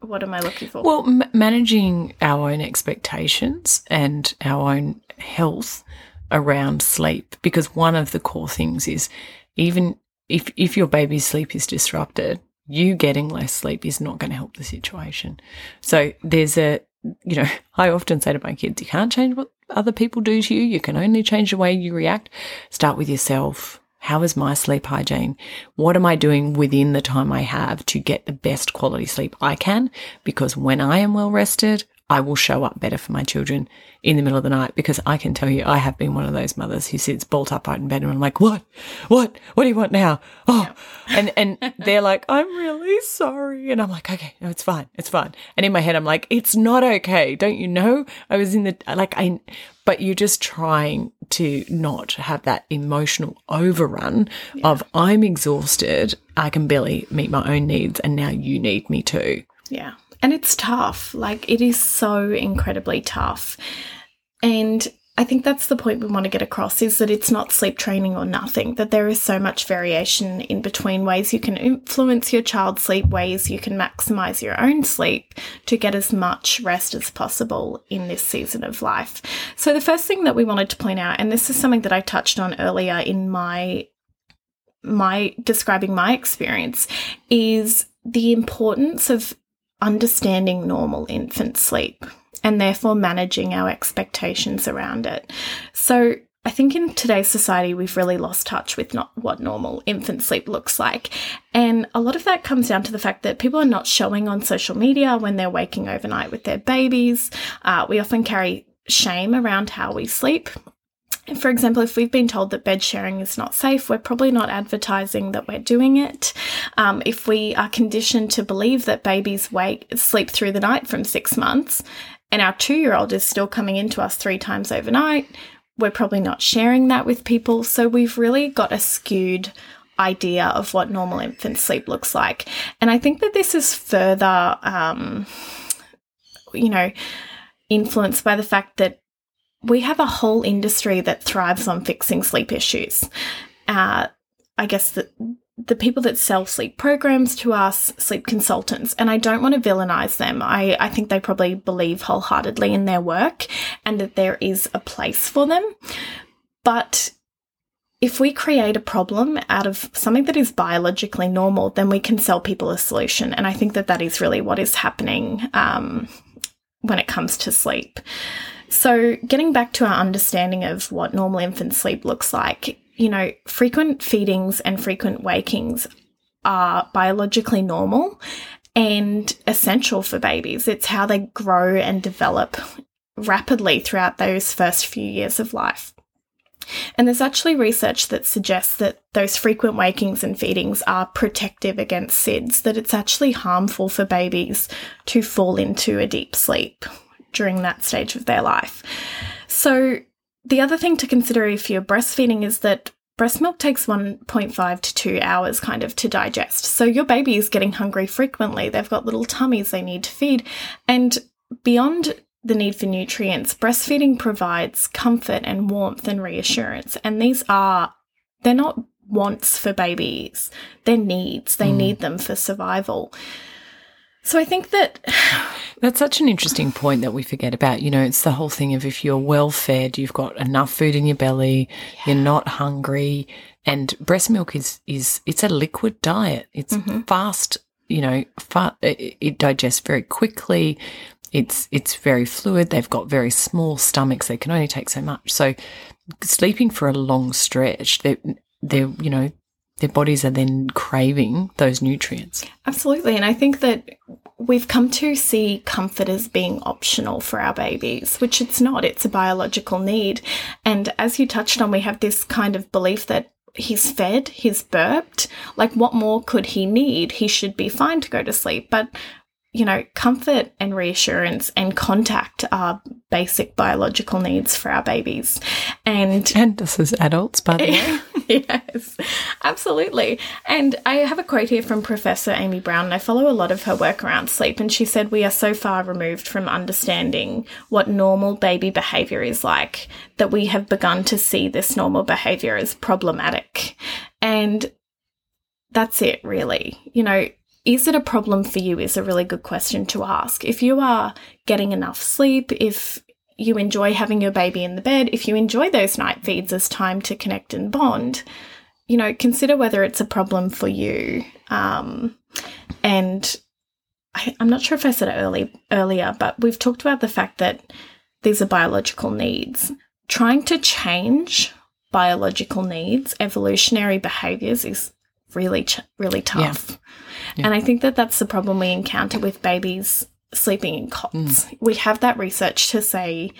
what am I looking for? Well, m- managing our own expectations and our own health around sleep, because one of the core things is even if if your baby's sleep is disrupted, you getting less sleep is not going to help the situation. So there's a you know, I often say to my kids, you can't change what other people do to you. You can only change the way you react. Start with yourself. How is my sleep hygiene? What am I doing within the time I have to get the best quality sleep I can? Because when I am well rested, I will show up better for my children in the middle of the night because I can tell you I have been one of those mothers who sits bolt upright in bed and I'm like, what? What? What do you want now? Oh, and, and (laughs) they're like, I'm really sorry. And I'm like, okay, no, it's fine. It's fine. And in my head, I'm like, it's not okay. Don't you know? I was in the, like, I, but you're just trying to not have that emotional overrun of I'm exhausted. I can barely meet my own needs. And now you need me too. Yeah. And it's tough. Like, it is so incredibly tough. And I think that's the point we want to get across is that it's not sleep training or nothing, that there is so much variation in between ways you can influence your child's sleep, ways you can maximize your own sleep to get as much rest as possible in this season of life. So, the first thing that we wanted to point out, and this is something that I touched on earlier in my my describing my experience is the importance of understanding normal infant sleep and therefore managing our expectations around it. So, I think in today's society, we've really lost touch with not what normal infant sleep looks like. And a lot of that comes down to the fact that people are not showing on social media when they're waking overnight with their babies. Uh, we often carry shame around how we sleep. For example, if we've been told that bed sharing is not safe, we're probably not advertising that we're doing it. Um, if we are conditioned to believe that babies wake sleep through the night from six months, and our two-year-old is still coming into us three times overnight, we're probably not sharing that with people. So we've really got a skewed idea of what normal infant sleep looks like, and I think that this is further, um, you know, influenced by the fact that we have a whole industry that thrives on fixing sleep issues. Uh, I guess the the people that sell sleep programs to us, sleep consultants, and I don't want to villainize them. I, I think they probably believe wholeheartedly in their work and that there is a place for them. But if we create a problem out of something that is biologically normal, then we can sell people a solution. And I think that that is really what is happening um, when it comes to sleep. So, getting back to our understanding of what normal infant sleep looks like, you know, frequent feedings and frequent wakings are biologically normal and essential for babies. It's how they grow and develop rapidly throughout those first few years of life. And there's actually research that suggests that those frequent wakings and feedings are protective against SIDS, that it's actually harmful for babies to fall into a deep sleep during that stage of their life. So, the other thing to consider if you're breastfeeding is that breast milk takes 1.5 to 2 hours kind of to digest. So, your baby is getting hungry frequently. They've got little tummies they need to feed. And beyond the need for nutrients, breastfeeding provides comfort and warmth and reassurance. And these are, they're not wants for babies, they're needs. They mm. need them for survival. So I think that that's such an interesting point that we forget about. You know, it's the whole thing of if you're well fed, you've got enough food in your belly, yeah. you're not hungry, and breast milk is is it's a liquid diet. It's mm-hmm. fast, you know, fa- it, it digests very quickly. It's it's very fluid. They've got very small stomachs. They can only take so much. So sleeping for a long stretch, they they're you know their bodies are then craving those nutrients. Absolutely. And I think that we've come to see comfort as being optional for our babies, which it's not. It's a biological need. And as you touched on, we have this kind of belief that he's fed, he's burped. Like, what more could he need? He should be fine to go to sleep. But you know, comfort and reassurance and contact are basic biological needs for our babies. And (laughs) and us as adults, by the way. (laughs) yes, absolutely. And I have a quote here from Professor Amy Brown, and I follow a lot of her work around sleep. And she said, We are so far removed from understanding what normal baby behavior is like that we have begun to see this normal behavior as problematic. And that's it, really. You know, is it a problem for you is a really good question to ask. If you are getting enough sleep, if you enjoy having your baby in the bed, if you enjoy those night feeds as time to connect and bond, you know, consider whether it's a problem for you. Um, and I, am not sure if I said it early earlier, but we've talked about the fact that these are biological needs. Trying to change biological needs, evolutionary behaviors, is really, ch- really tough. Yeah. And I think that that's the problem we encounter with babies sleeping in cots. Mm. We have that research to say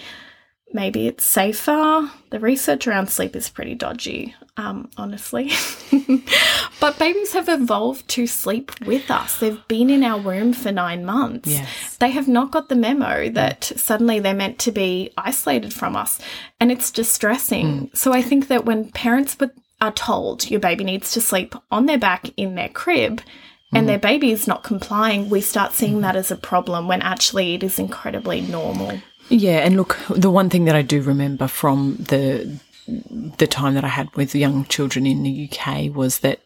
maybe it's safer. The research around sleep is pretty dodgy, um, honestly. (laughs) but babies have evolved to sleep with us. They've been in our womb for nine months. Yes. They have not got the memo that suddenly they're meant to be isolated from us. And it's distressing. Mm. So I think that when parents are told your baby needs to sleep on their back in their crib, and their baby is not complying, we start seeing that as a problem when actually it is incredibly normal. Yeah, and look, the one thing that I do remember from the the time that I had with young children in the UK was that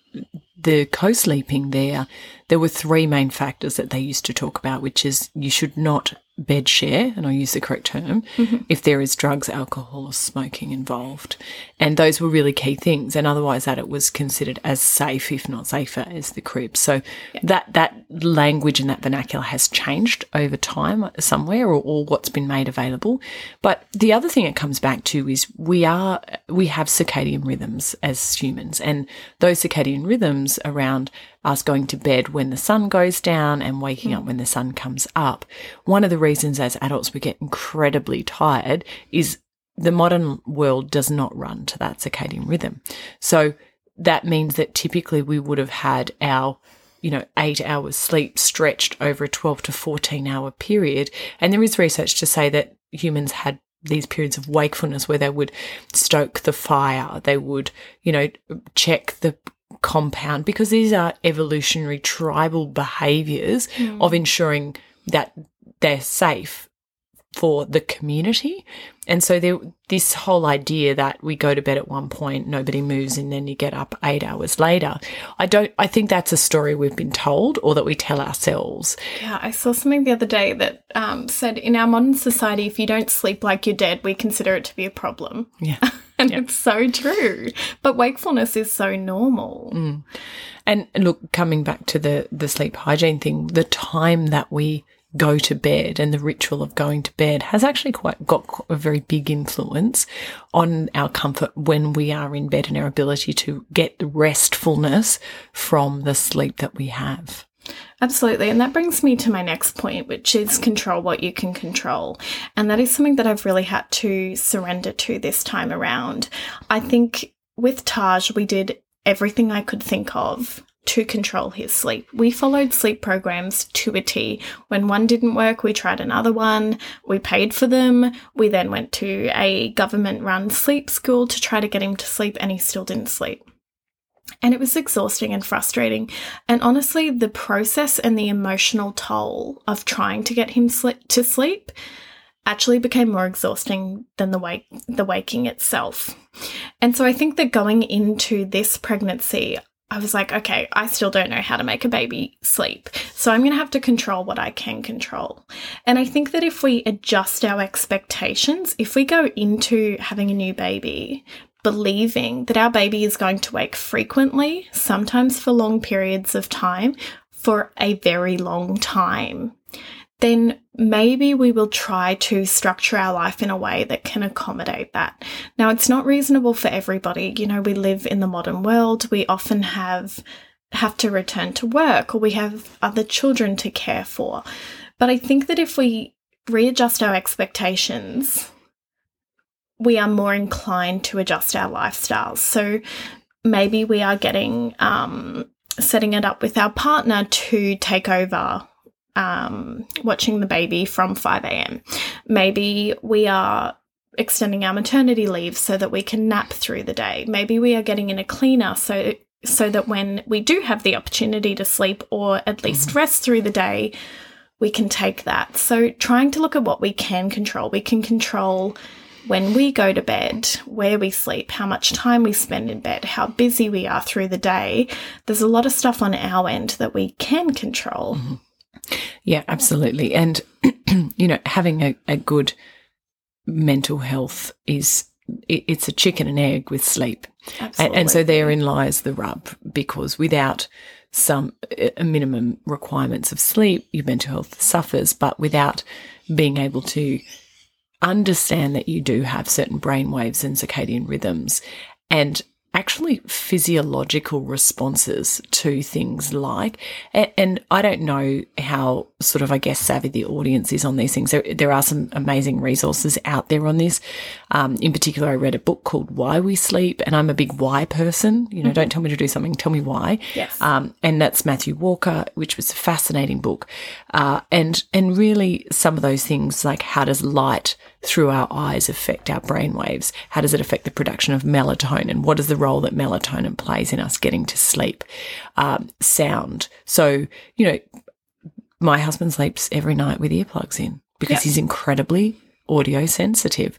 the co-sleeping there, there were three main factors that they used to talk about, which is you should not bed share, and I use the correct term, mm-hmm. if there is drugs, alcohol, or smoking involved. And those were really key things. And otherwise, that it was considered as safe, if not safer, as the crib. So yeah. that that language and that vernacular has changed over time somewhere, or, or what's been made available. But the other thing it comes back to is we are we have circadian rhythms as humans, and those circadian rhythms around us going to bed when the sun goes down and waking mm. up when the sun comes up. One of the reasons as adults we get incredibly tired is the modern world does not run to that circadian rhythm. So that means that typically we would have had our you know, eight hours sleep stretched over a 12 to 14 hour period. And there is research to say that humans had these periods of wakefulness where they would stoke the fire, they would, you know, check the compound because these are evolutionary tribal behaviors mm. of ensuring that they're safe for the community. And so there, this whole idea that we go to bed at one point, nobody moves, and then you get up eight hours later. I don't. I think that's a story we've been told, or that we tell ourselves. Yeah, I saw something the other day that um, said in our modern society, if you don't sleep like you're dead, we consider it to be a problem. Yeah, (laughs) and it's so true. But wakefulness is so normal. Mm. And look, coming back to the the sleep hygiene thing, the time that we go to bed and the ritual of going to bed has actually quite got a very big influence on our comfort when we are in bed and our ability to get the restfulness from the sleep that we have. Absolutely. And that brings me to my next point, which is control what you can control. And that is something that I've really had to surrender to this time around. I think with Taj, we did everything I could think of to control his sleep. We followed sleep programs to a T. When one didn't work, we tried another one. We paid for them. We then went to a government run sleep school to try to get him to sleep, and he still didn't sleep. And it was exhausting and frustrating. And honestly, the process and the emotional toll of trying to get him to sleep actually became more exhausting than the wake the waking itself. And so I think that going into this pregnancy, I was like, okay, I still don't know how to make a baby sleep. So I'm going to have to control what I can control. And I think that if we adjust our expectations, if we go into having a new baby believing that our baby is going to wake frequently, sometimes for long periods of time, for a very long time, then maybe we will try to structure our life in a way that can accommodate that. Now, it's not reasonable for everybody. You know, we live in the modern world. We often have have to return to work or we have other children to care for. But I think that if we readjust our expectations we are more inclined to adjust our lifestyles. So maybe we are getting um, setting it up with our partner to take over um, watching the baby from 5 a.m. Maybe we are extending our maternity leave so that we can nap through the day. Maybe we are getting in a cleaner so so that when we do have the opportunity to sleep or at least mm-hmm. rest through the day, we can take that. So trying to look at what we can control. We can control when we go to bed, where we sleep, how much time we spend in bed, how busy we are through the day, there's a lot of stuff on our end that we can control. Mm-hmm. Yeah, absolutely. And, (clears throat) you know, having a, a good mental health is it's a chicken and egg with sleep. And, and, so therein lies the rub because without some minimum requirements of sleep, your mental health suffers, but without being able to understand that you do have certain brain waves and circadian rhythms and actually physiological responses to things like, and, I don't know how sort of, I guess, savvy the audience is on these things. There, there are some amazing resources out there on this. Um, in particular, I read a book called Why We Sleep, and I'm a big why person. You know, mm-hmm. don't tell me to do something, tell me why. Yes. Um, and that's Matthew Walker, which was a fascinating book. Uh, and, and really some of those things like how does light through our eyes affect our brain waves? How does it affect the production of melatonin? What is the role that melatonin plays in us getting to sleep? Um, sound. So, you know, my husband sleeps every night with earplugs in because yep. he's incredibly audio sensitive.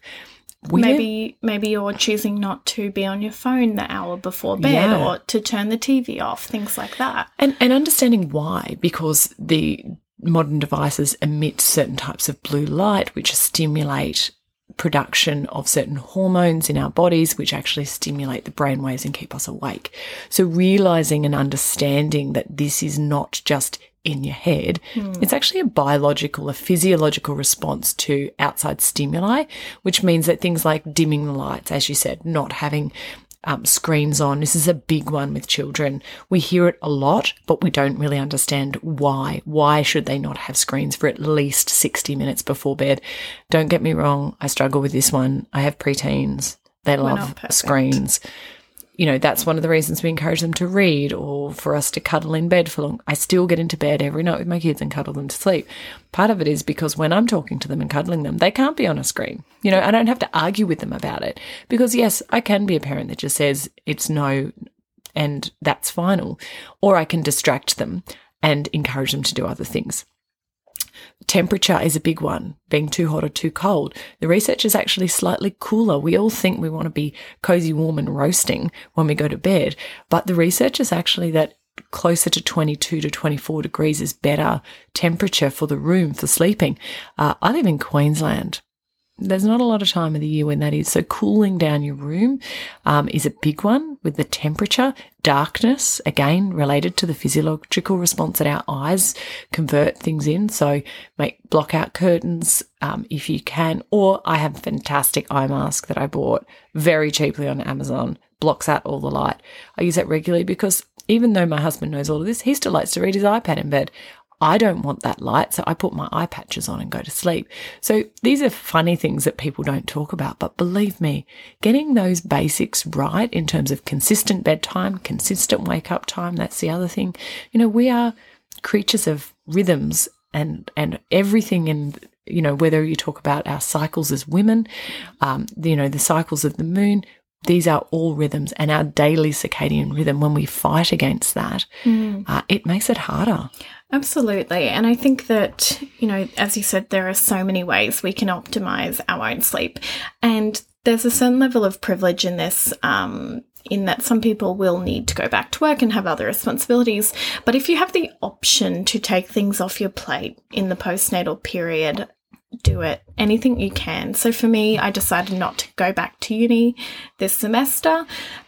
We maybe maybe you're choosing not to be on your phone the hour before bed yeah. or to turn the TV off, things like that. And and understanding why because the modern devices emit certain types of blue light which stimulate production of certain hormones in our bodies, which actually stimulate the brain waves and keep us awake. So realizing and understanding that this is not just in your head, mm. it's actually a biological, a physiological response to outside stimuli, which means that things like dimming the lights, as you said, not having um, screens on. This is a big one with children. We hear it a lot, but we don't really understand why. Why should they not have screens for at least 60 minutes before bed? Don't get me wrong. I struggle with this one. I have preteens. They love screens you know, that's one of the reasons we encourage them to read or for us to cuddle in bed for long. I still get into bed every night with my kids and cuddle them to sleep. Part of it is because when I'm talking to them and cuddling them, they can't be on a screen. You know, I don't have to argue with them about it because yes, I can be a parent that just says it's no and that's final. Or I can distract them and encourage them to do other things. Temperature is a big one, being too hot or too cold. The research is actually slightly cooler. We all think we want to be cozy, warm, and roasting when we go to bed, but the research is actually that closer to 22 to 24 degrees is better temperature for the room for sleeping. Uh, I live in Queensland there's not a lot of time of the year when that is. So cooling down your room um, is a big one with the temperature. Darkness, again, related to the physiological response that our eyes convert things in. So make block out curtains um, if you can. Or I have a fantastic eye mask that I bought very cheaply on Amazon blocks out all the light. I use that regularly because even though my husband knows all of this, he still likes to read his iPad in bed. I don't want that light, so I put my eye patches on and go to sleep. So these are funny things that people don't talk about, but believe me, getting those basics right in terms of consistent bedtime, consistent wake up time, that's the other thing. You know, we are creatures of rhythms and and everything in you know whether you talk about our cycles as women, um, you know the cycles of the moon. These are all rhythms, and our daily circadian rhythm. When we fight against that, mm. uh, it makes it harder. Absolutely. And I think that, you know, as you said, there are so many ways we can optimize our own sleep. And there's a certain level of privilege in this, um, in that some people will need to go back to work and have other responsibilities. But if you have the option to take things off your plate in the postnatal period, do it. Anything you can. So for me, I decided not to go back to uni this semester.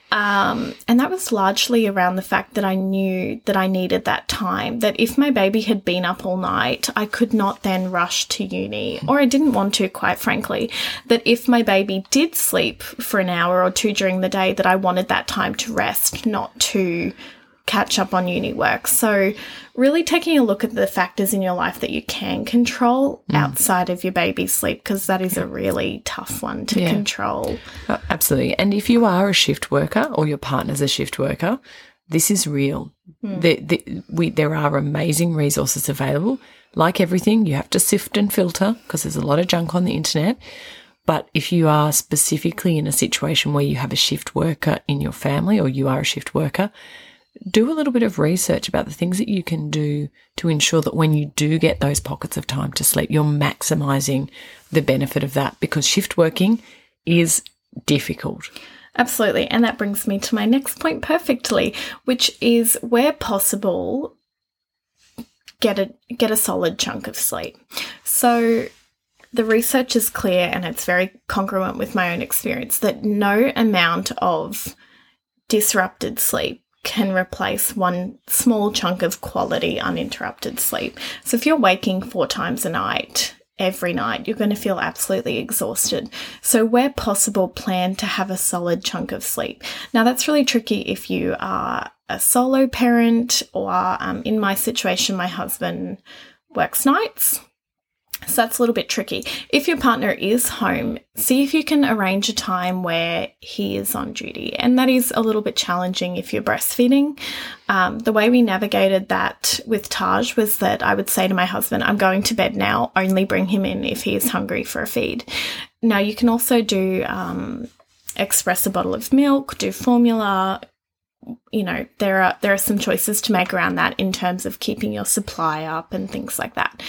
Um, and that was largely around the fact that I knew that I needed that time. That if my baby had been up all night, I could not then rush to uni, or I didn't want to, quite frankly. That if my baby did sleep for an hour or two during the day, that I wanted that time to rest, not to catch up on uni work. So, really taking a look at the factors in your life that you can control mm. outside of your baby's sleep, because that is a really tough one to yeah. control. Uh, absolutely. And if you are a shift worker or your partner's a shift worker, this is real. Mm. The, the, we, there are amazing resources available. Like everything, you have to sift and filter because there's a lot of junk on the internet. But if you are specifically in a situation where you have a shift worker in your family or you are a shift worker, do a little bit of research about the things that you can do to ensure that when you do get those pockets of time to sleep, you're maximizing the benefit of that because shift working is difficult. Absolutely. And that brings me to my next point perfectly, which is where possible, get a get a solid chunk of sleep. So the research is clear and it's very congruent with my own experience that no amount of disrupted sleep can replace one small chunk of quality uninterrupted sleep. So if you're waking four times a night, every night, you're going to feel absolutely exhausted. So, where possible, plan to have a solid chunk of sleep. Now, that's really tricky if you are a solo parent, or um, in my situation, my husband works nights. So that's a little bit tricky. If your partner is home, see if you can arrange a time where he is on duty. And that is a little bit challenging if you're breastfeeding. Um, the way we navigated that with Taj was that I would say to my husband, I'm going to bed now, only bring him in if he is hungry for a feed. Now, you can also do um, express a bottle of milk, do formula, you know there are there are some choices to make around that in terms of keeping your supply up and things like that.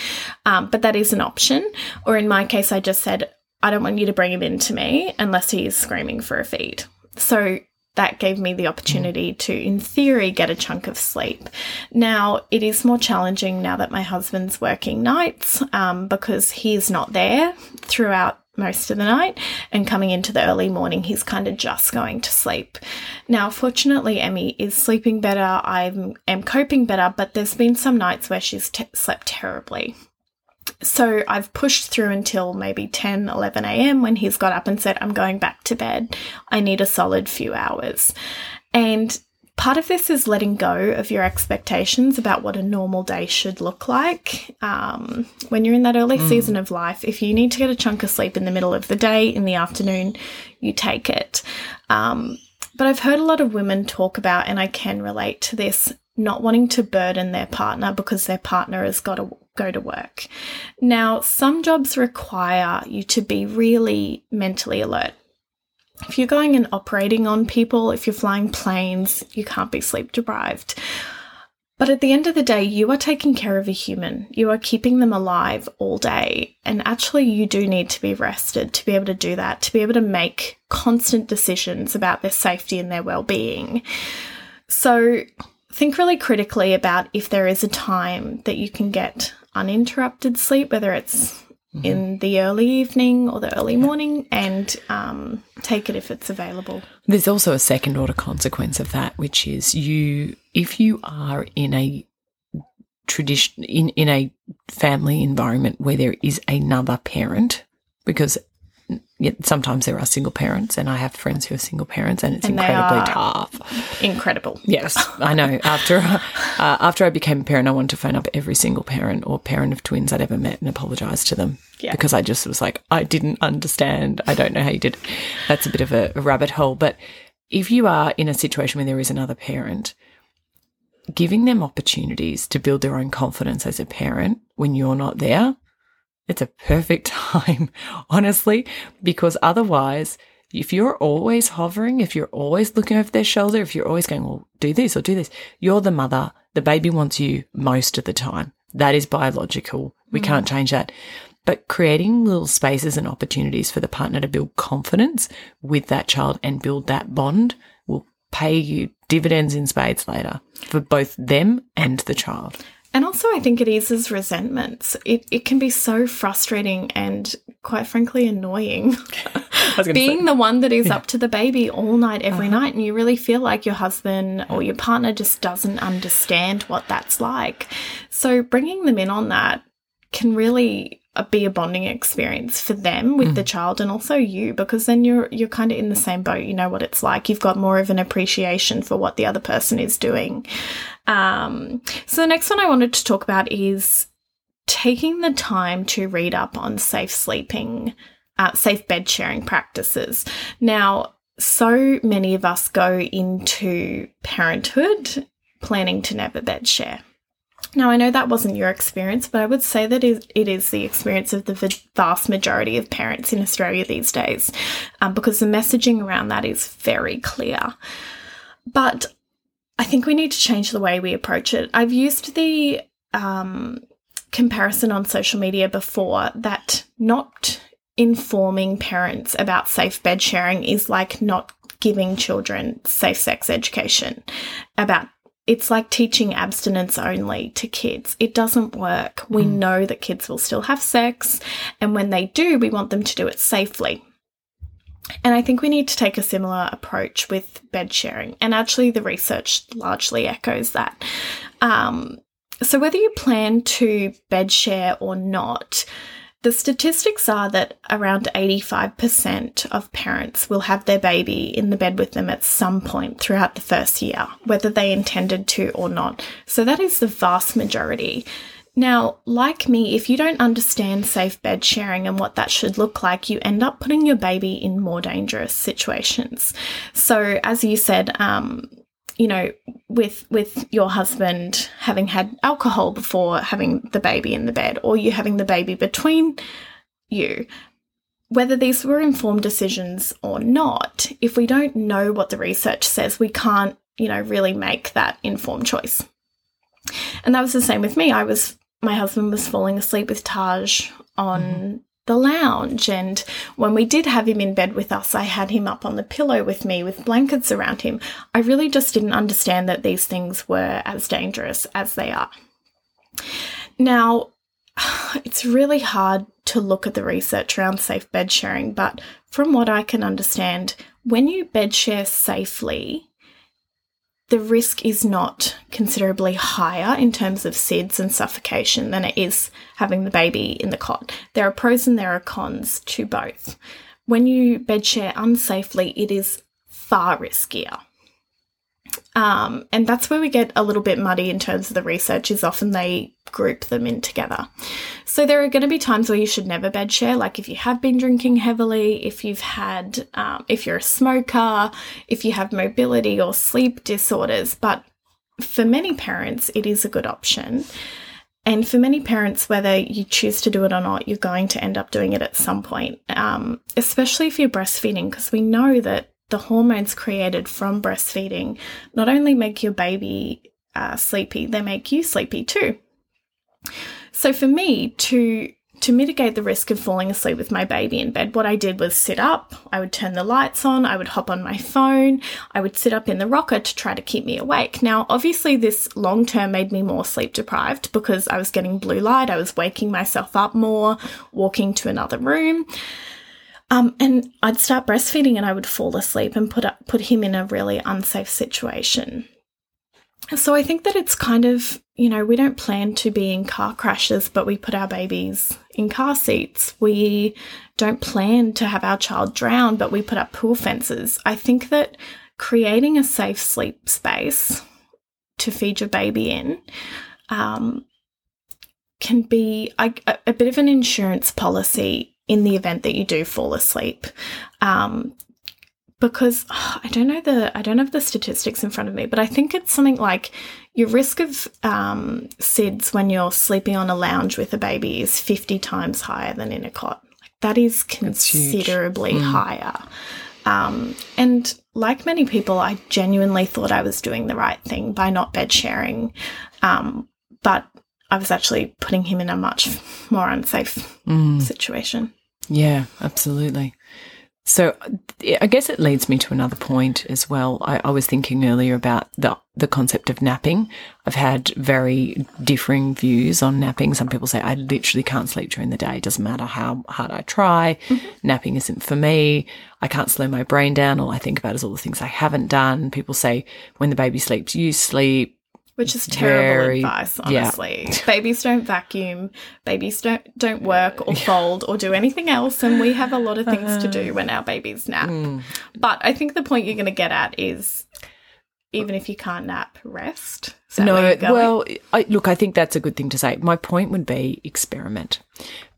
Um, but that is an option. Or in my case i just said i don't want you to bring him in to me unless he is screaming for a feed. So that gave me the opportunity to, in theory, get a chunk of sleep. Now, it is more challenging now that my husband's working nights um, because he's not there throughout most of the night, and coming into the early morning, he's kind of just going to sleep. Now, fortunately, Emmy is sleeping better. I am coping better, but there's been some nights where she's slept terribly. So I've pushed through until maybe 10, 11 a.m. when he's got up and said, I'm going back to bed. I need a solid few hours. And Part of this is letting go of your expectations about what a normal day should look like. Um, when you're in that early mm. season of life, if you need to get a chunk of sleep in the middle of the day, in the afternoon, you take it. Um, but I've heard a lot of women talk about, and I can relate to this, not wanting to burden their partner because their partner has got to go to work. Now, some jobs require you to be really mentally alert if you're going and operating on people, if you're flying planes, you can't be sleep deprived. But at the end of the day, you are taking care of a human. You are keeping them alive all day. And actually, you do need to be rested to be able to do that, to be able to make constant decisions about their safety and their well being. So, think really critically about if there is a time that you can get uninterrupted sleep, whether it's mm-hmm. in the early evening or the early morning and um, take it if it's available. There's also a second order consequence of that, which is you, if you are in a tradition, in, in a family environment where there is another parent, because sometimes there are single parents, and I have friends who are single parents, and it's And incredibly tough. Incredible. Yes, I know. (laughs) After uh, after I became a parent, I wanted to phone up every single parent or parent of twins I'd ever met and apologise to them Yeah. because I just was like, I didn't understand. I don't know how you did. it." That's a bit of a, a rabbit hole. But if you are in a situation where there is another parent, giving them opportunities to build their own confidence as a parent when you're not there, it's a perfect (laughs) time, honestly, because otherwise, if you're always hovering, if you're always looking over their shoulder, if you're always going, well, do this or do this, you're the mother. The baby wants you most of the time. That is biological. We can't mm. change that. But creating little spaces and opportunities for the partner to build confidence with that child and build that bond will pay you dividends in spades later for both them and the child. And also, I think it eases resentments. It, it can be so frustrating and, quite frankly, annoying. (laughs) Being the one that is up to the baby all night, every night, and you really feel like your husband or your partner just doesn't understand what that's like. So, bringing them in on that can really be a bonding experience for them with the child and also you because then you're you're kind of in the same boat. You know what it's like. You've got more of an appreciation for what the other person is doing. Um, so the next one i wanted to talk about is taking the time to read up on safe sleeping uh, safe bed sharing practices. Now so many of us go into parenthood planning to never bed share now, I know that wasn't your experience, but I would say that it is the experience of the vast majority of parents in Australia these days, um, because the messaging around that is very clear. But I think we need to change the way we approach it. I've used the um, comparison on social media before that not informing parents about safe bed sharing is like not giving children safe sex education about it's like teaching abstinence only to kids. It doesn't work. We know that kids will still have sex, and when they do, we want them to do it safely. And I think we need to take a similar approach with bed sharing. And actually, the research largely echoes that. Um, so, whether you plan to bed share or not, the statistics are that around 85% of parents will have their baby in the bed with them at some point throughout the first year, whether they intended to or not. So that is the vast majority. Now, like me, if you don't understand safe bed sharing and what that should look like, you end up putting your baby in more dangerous situations. So, as you said, um, you know, with with your husband having had alcohol before having the baby in the bed, or you having the baby between you, whether these were informed decisions or not, if we don't know what the research says, we can't, you know, really make that informed choice. And that was the same with me. I was my husband was falling asleep with Taj on mm-hmm. The lounge and when we did have him in bed with us I had him up on the pillow with me with blankets around him. I really just didn't understand that these things were as dangerous as they are. Now, (sighs) it's really hard to look at the research around safe bed sharing, but from what I can understand, when you bed share safely, the risk is not considerably higher in terms of SIDS and suffocation than it is having the baby in the cot. There are pros and there are cons to both. When you bed share unsafely, it is far riskier. Um, and that's where we get a little bit muddy in terms of the research, is often they group them in together. So there are going to be times where you should never bed share, like if you have been drinking heavily, if you've had, um, if you're a smoker, if you have mobility or sleep disorders. But for many parents, it is a good option. And for many parents, whether you choose to do it or not, you're going to end up doing it at some point, um, especially if you're breastfeeding, because we know that the hormones created from breastfeeding not only make your baby uh, sleepy, they make you sleepy too. So for me to to mitigate the risk of falling asleep with my baby in bed, what I did was sit up, I would turn the lights on, I would hop on my phone, I would sit up in the rocker to try to keep me awake. Now, obviously, this long term made me more sleep deprived because I was getting blue light, I was waking myself up more, walking to another room. Um, and I'd start breastfeeding and I would fall asleep and put up, put him in a really unsafe situation. So I think that it's kind of, you know, we don't plan to be in car crashes, but we put our babies in car seats. We don't plan to have our child drown, but we put up pool fences. I think that creating a safe sleep space to feed your baby in um, can be a, a, bit of an insurance policy in the event that you do fall asleep. Um, because oh, (sighs) I don't know the I don't have the statistics in front of me, but I think it's something like your risk of um, SIDS when you're sleeping on a lounge with a baby is 50 times higher than in a cot. Like that is considerably mm. higher. Um, and like many people, I genuinely thought I was doing the right thing by not bed sharing. Um, but I was actually putting him in a much more unsafe mm. situation. Yeah, absolutely. So I guess it leads me to another point as well. I, I, was thinking earlier about the the concept of napping. I've had very differing views on napping. Some people say I literally can't sleep during the day. It doesn't matter how hard I try. Mm-hmm. Napping isn't for me. I can't slow my brain down. All I think about is all the things I haven't done. People say when the baby sleeps, you sleep. Which is terrible Very, advice, honestly. Yeah. babies don't vacuum, babies don't don't work or fold or do anything else, and we have a lot of things uh, to do uh-huh. when our babies nap. Mm. But I think the point you're going to get at is even if you can't nap, rest. No, well, I, look, I think that's a good thing to say. My point would be experiment.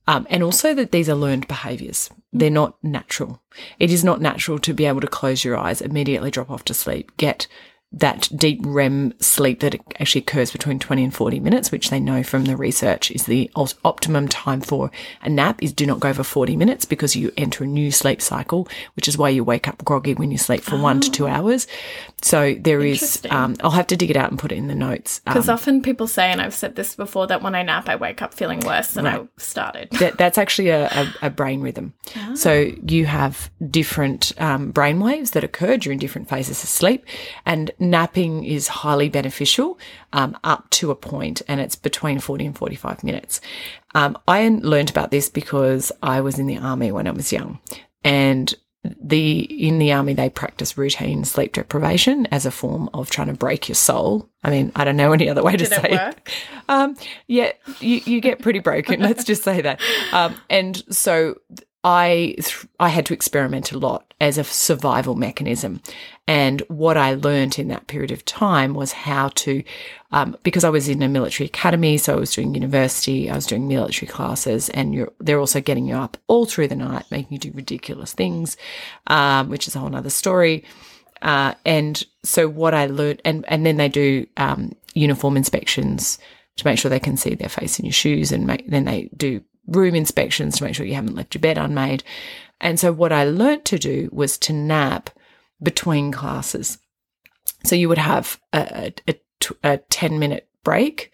Um, and also that these are learned behaviors. They're not natural. It is not natural to be able to close your eyes, immediately drop off to sleep, get that deep REM sleep that actually occurs between 20 and 40 minutes, which they know from the research is the optimum time for a nap is do not go over 40 minutes because you enter a new sleep cycle, which is why you wake up groggy when you sleep for oh. one to two hours. So there is, um, I'll have to dig it out and put it in the notes. Because um, often people say, and I've said this before, that when I nap, I wake up feeling worse than right. I started. (laughs) That, that's actually a, a, a brain rhythm. Oh. So you have different um, brain waves that occur during different phases of sleep. And napping is highly beneficial um, up to a point, and it's between 40 and 45 minutes. Um, I learned about this because I was in the army when I was young. And the in the army they practice routine sleep deprivation as a form of trying to break your soul. I mean, I don't know any other way to say it. it. Um, yeah, you, you get pretty broken. (laughs) let's just say that. Um, and so I I had to experiment a lot as a survival mechanism, and what I learned in that period of time was how to, um, because I was in a military academy, so I was doing university, I was doing military classes, and they're also getting you up all through the night, making you do ridiculous things, um, which is a whole other story. Uh, and so what I learned, and and then they do um, uniform inspections to make sure they can see their face in your shoes, and make, then they do room inspections to make sure you haven't left your bed unmade. And so what I learnt to do was to nap between classes. So you would have a, a, a 10 minute break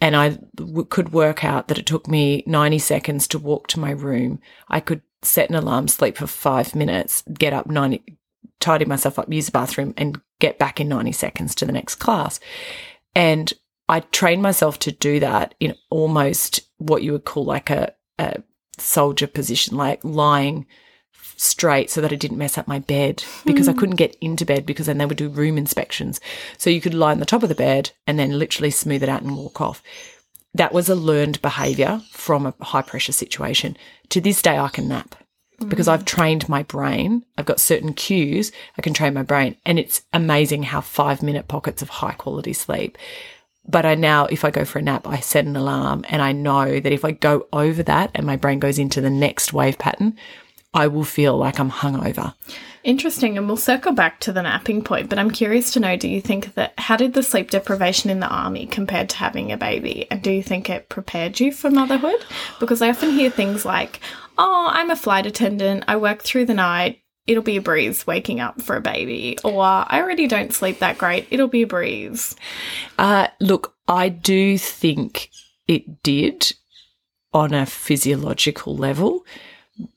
and I w- could work out that it took me 90 seconds to walk to my room. I could set an alarm, sleep for five minutes, get up 90, tidy myself up, use the bathroom and get back in 90 seconds to the next class. And I trained myself to do that in almost what you would call like a, a soldier position, like lying straight so that I didn't mess up my bed because mm. I hmm. couldn't get into bed because then they would do room inspections. So you could lie on the top of the bed and then literally smooth it out and walk off. That was a learned behavior from a high pressure situation. To this day, I can nap because I've trained my brain. I've got certain cues. I can train my brain. And it's amazing how five minute pockets of high quality sleep but I now, if I go for a nap, I set an alarm and I know that if I go over that and my brain goes into the next wave pattern, I will feel like I'm hungover. Interesting. And we'll circle back to the napping point, but I'm curious to know do you think that how did the sleep deprivation in the army compared to having a baby? And do you think it prepared you for motherhood? Because I often hear things like, oh, I'm a flight attendant, I work through the night, it'll be a breeze waking up for a baby, or I already don't sleep that great, it'll be a breeze? Uh, look, I do think it did on a physiological level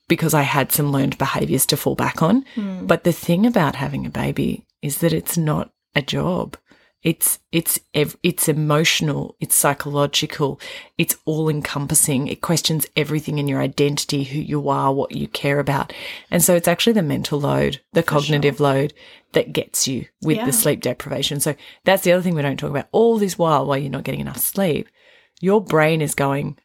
because I had some learned behaviors to fall back on. Mm. But the thing about having a baby is that it's not a job. It's it's it's emotional, it's psychological, it's all encompassing. It questions everything in your identity, who you are, what you care about. And so it's actually the mental load, the For cognitive sure. load that gets you with yeah. the sleep deprivation. So that's the other thing we don't talk about. All this while while you're not getting enough sleep, your brain is going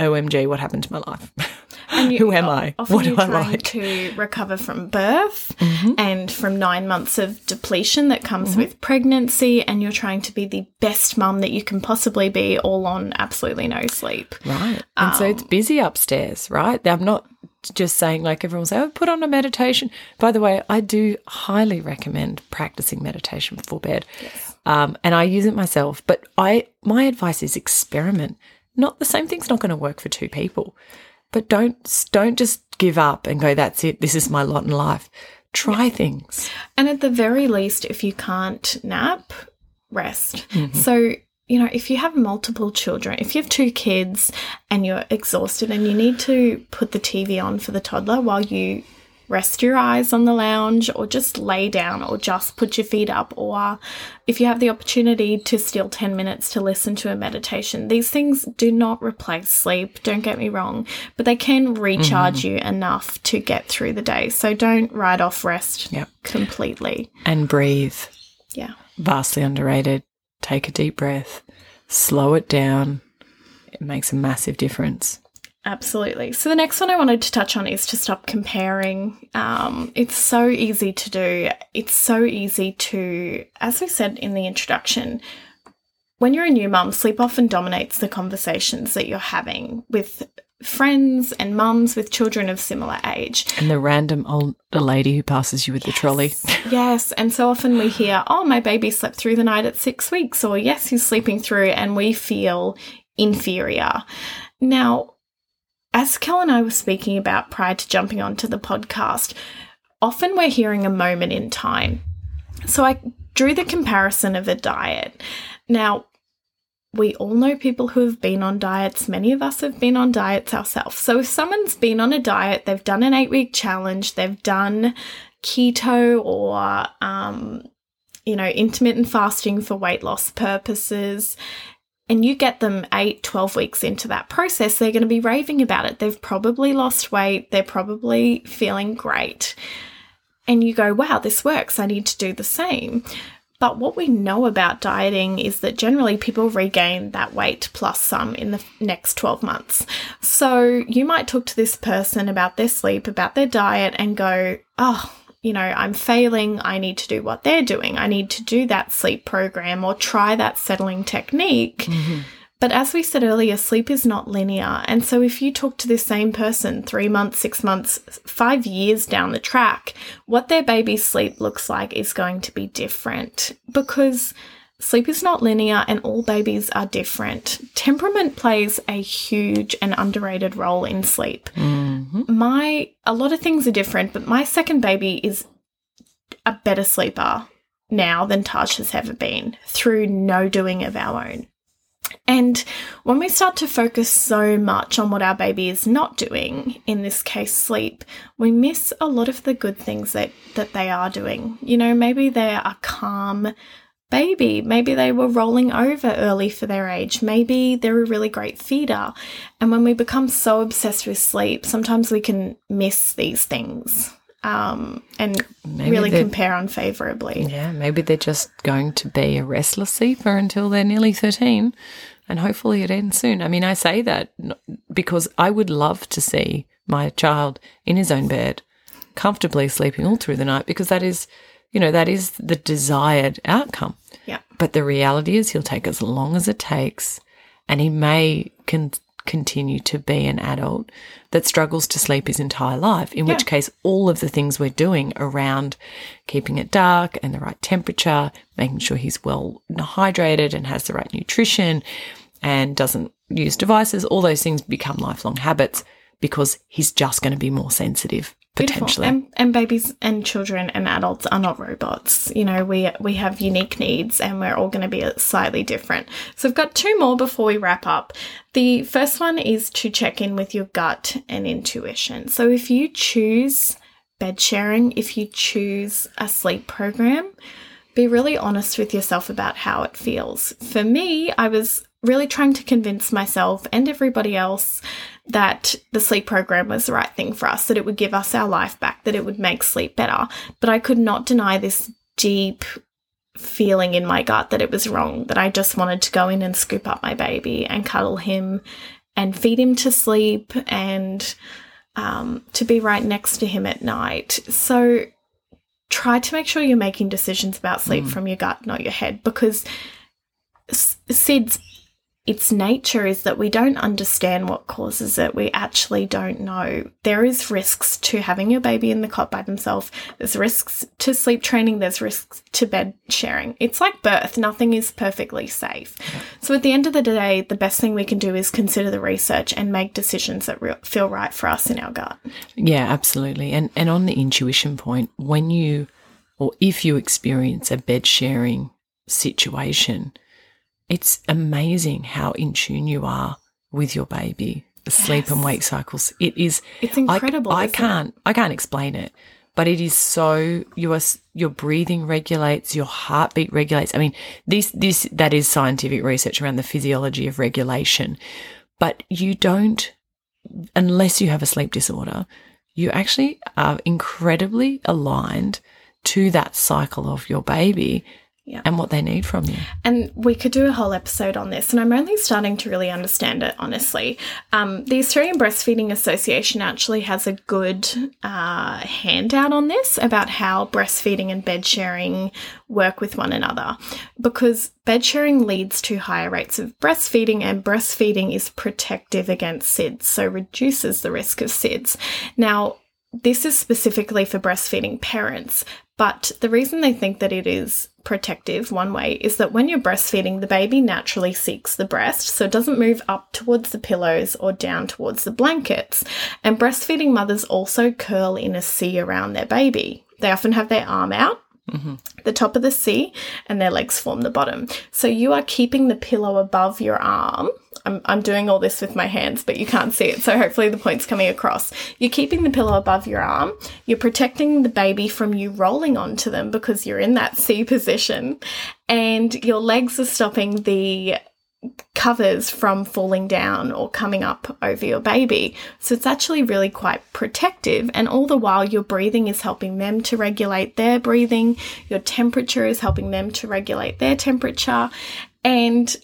OMG, what happened to my life? (laughs) And you- Who am I? Often What do I like? to recover from birth Mm-hmm. and from nine months of depletion that comes with pregnancy, and you're trying to be the best mum that you can possibly be, all on absolutely no sleep. Right. And so Um, it's busy upstairs, right? I'm not just saying like everyone say, oh, put on a meditation. By the way, I do highly recommend practicing meditation before bed. Um, and I use it myself, but I my advice is experiment. Not the same thing's not going to work for two people. But don't don't just give up and go, that's it, this is my lot in life. Try things. And at the very least, if you can't nap, rest. Mm-hmm. So, you know, if you have multiple children, if you have two kids and you're exhausted and you need to put the TV on for the toddler while you rest your eyes on the lounge or just lay down or just put your feet up or if you have the opportunity to steal 10 minutes to listen to a meditation these things do not replace sleep don't get me wrong but they can recharge mm-hmm. you enough to get through the day so don't write off rest Yep. completely And breathe. yeah Vastly underrated. Take a deep breath. Slow it down. It makes a massive difference. Absolutely. So the next one I wanted to touch on is to stop comparing. Um, it's so easy to do. It's so easy to, as we said in the introduction, when you're a new mum, sleep often dominates the conversations that you're having with friends and mums with children of similar age. And the random old lady who passes you with the trolley. (laughs) Yes, and so often we hear, oh, my baby slept through the night at six weeks, or yes, he's sleeping through, and we feel inferior. Now, as Kel and I were speaking about prior to jumping onto the podcast, often we're hearing a moment in time. So I drew the comparison of a diet. Now, we all know people who have been on diets. Many of us have been on diets ourselves. So if someone's been on a diet, they've done an eight week challenge, they've done keto or, um, you know, intermittent fasting for weight loss purposes, and you get them 8, 12 weeks into that process, they're going to be raving about it. They've probably lost weight, they're probably feeling great. And you go, wow, this works. I need to do the same. But what we know about dieting is that generally people regain that weight plus some in the next 12 months. So you might talk to this person about their sleep, about their diet, and go, oh, you know, I'm failing. I need to do what they're doing. I need to do that sleep program or try that settling technique. Mm-hmm. But as we said earlier, sleep is not linear. And so if you talk to this same person three months, six months, five years down the track, what their baby's sleep looks like is going to be different because sleep is not linear and all babies are different. Temperament plays a huge and underrated role in sleep. Mm-hmm. My, a lot of things are different, but my second baby is a better sleeper now than Taj has ever been through no doing of our own. And when we start to focus so much on what our baby is not doing, in this case sleep, we miss a lot of the good things that, that they are doing. You know, maybe they're calm baby, maybe they were rolling over early for their age, maybe they're a really great feeder. And when we become so obsessed with sleep, sometimes we can miss these things um, and Maybe really compare unfavorably. Yeah, maybe they're just going to be a restless sleeper until they're nearly 13 and hopefully it ends soon. I mean, I say that because I would love to see my child in his own bed, comfortably sleeping all through the night because that is, you know, that is the desired outcome. Yeah. But the reality is he'll take as long as it takes and he may con- continue to be an adult that struggles to sleep his entire life, in which case all of the things we're doing around keeping it dark and the right temperature, making sure he's well hydrated and has the right nutrition and doesn't use devices, all those things become lifelong habits because he's just going to be more sensitive. Potentially. And, and babies and children and adults are not robots. You know, we we have unique needs and we're all going to be slightly different. So I've got two more before we wrap up. The first one is to check in with your gut and intuition. So if you choose bed sharing, if you choose a sleep program, be really honest with yourself about how it feels. For me, I was really trying to convince myself and everybody else that the sleep program was the right thing for us, that it would give us our life back, that it would make sleep better. But I could not deny this deep feeling in my gut that it was wrong, that I just wanted to go in and scoop up my baby and cuddle him and feed him to sleep and um, to be right next to him at night. So try to make sure you're making decisions about sleep from your gut, not your head, because SIDS, its nature is that we don't understand what causes it. We actually don't know. There is risks to having your baby in the cot by themselves. There's risks to sleep training. There's risks to bed sharing. It's like birth. Nothing is perfectly safe. So at the end of the day, the best thing we can do is consider the research and make decisions that re- feel right for us in our gut. Yeah, absolutely. And and on the intuition point, when you or if you experience a bed sharing situation, it's amazing how in tune you are with your baby. The sleep and wake cycles. It is It's incredible. I, it? can't I can't explain it. But it is so your your breathing regulates, your heartbeat regulates. I mean, this this that is scientific research around the physiology of regulation. But you don't unless you have a sleep disorder, you actually are incredibly aligned to that cycle of your baby Yeah. and what they need from you. And we could do a whole episode on this, and I'm only starting to really understand it, honestly. Um, the Australian Breastfeeding Association actually has a good uh, handout on this about how breastfeeding and bed sharing work with one another. Because bed sharing leads to higher rates of breastfeeding, and breastfeeding is protective against SIDS, so reduces the risk of SIDS. Now, this is specifically for breastfeeding parents, but the reason they think that it is protective, one way, is that when you're breastfeeding, the baby naturally seeks the breast, so it doesn't move up towards the pillows or down towards the blankets. And breastfeeding mothers also curl in a C around their baby. They often have their arm out. Mm-hmm. The top of the C and their legs form the bottom. So you are keeping the pillow above your arm. I'm, I'm doing all this with my hands, but you can't see it. So hopefully the point's coming across. You're keeping the pillow above your arm. You're protecting the baby from you rolling onto them because you're in that (laughs) C position. And your legs are stopping the covers from falling down or coming up over your baby. So it's actually really quite protective. And all the while, your breathing is helping them to regulate their breathing, your temperature is helping them to regulate their temperature. And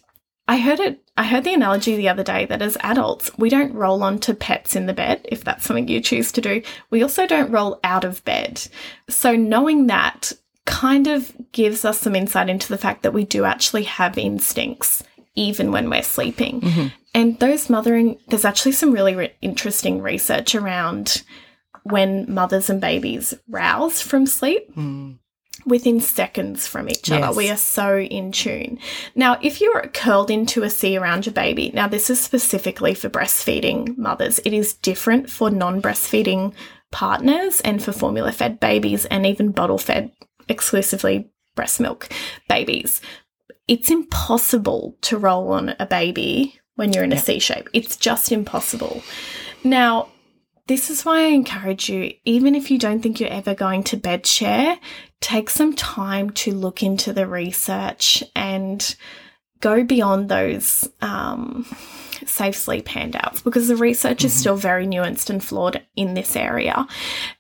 I heard it. I heard the analogy the other day that as adults, we don't roll onto pets in the bed if that's something you choose to do. We also don't roll out of bed. So knowing that kind of gives us some insight into the fact that we do actually have instincts even when we're sleeping. Mm-hmm. And those mothering, there's actually some really re- interesting research around when mothers and babies rouse from sleep mm. Within seconds from each other. We are so in tune. Now, if you're curled into a C around your baby, now this is specifically for breastfeeding mothers, it is different for non breastfeeding partners and for formula fed babies and even bottle fed exclusively breast milk babies. It's impossible to roll on a baby when you're in a C shape. It's just impossible. Now, this is why I encourage you, even if you don't think you're ever going to bed share, take some time to look into the research and go beyond those um, safe sleep handouts because the research is still very nuanced and flawed in this area.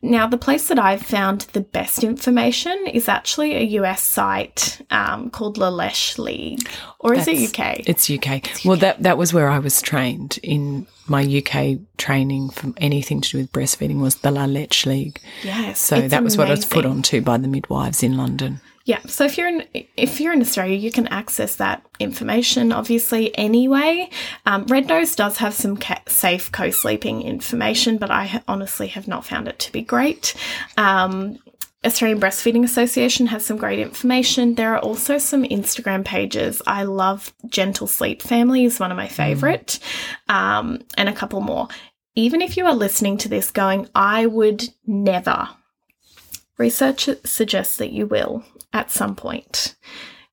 Now, the place that I've found the best information is actually a US site um, called La Leche League, or is it UK? It's UK. Well, that that was where I was trained in my UK training from anything to do with breastfeeding was the La Leche League. yes. So it's that was what I was put amazing. on to by the midwives in London. Yeah, so if you're in if you're in Australia, you can access that information obviously anyway. Um, Red Nose does have some ca- safe co-sleeping information, but I ha- honestly have not found it to be great. Um, Australian Breastfeeding Association has some great information. There are also some Instagram pages. I love Gentle Sleep Family is one of my favorite, um, and a couple more. Even if you are listening to this going, I would never Research suggests that you will at some point,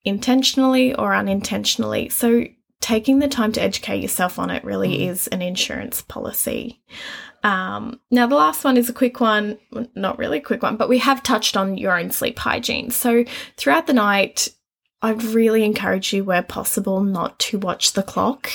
intentionally or unintentionally. So, taking the time to educate yourself on it really is an insurance policy. Um, now, the last one is a quick one, not really a quick one, but we have touched on your own sleep hygiene. So, throughout the night, I'd really encourage you, where possible, not to watch the clock.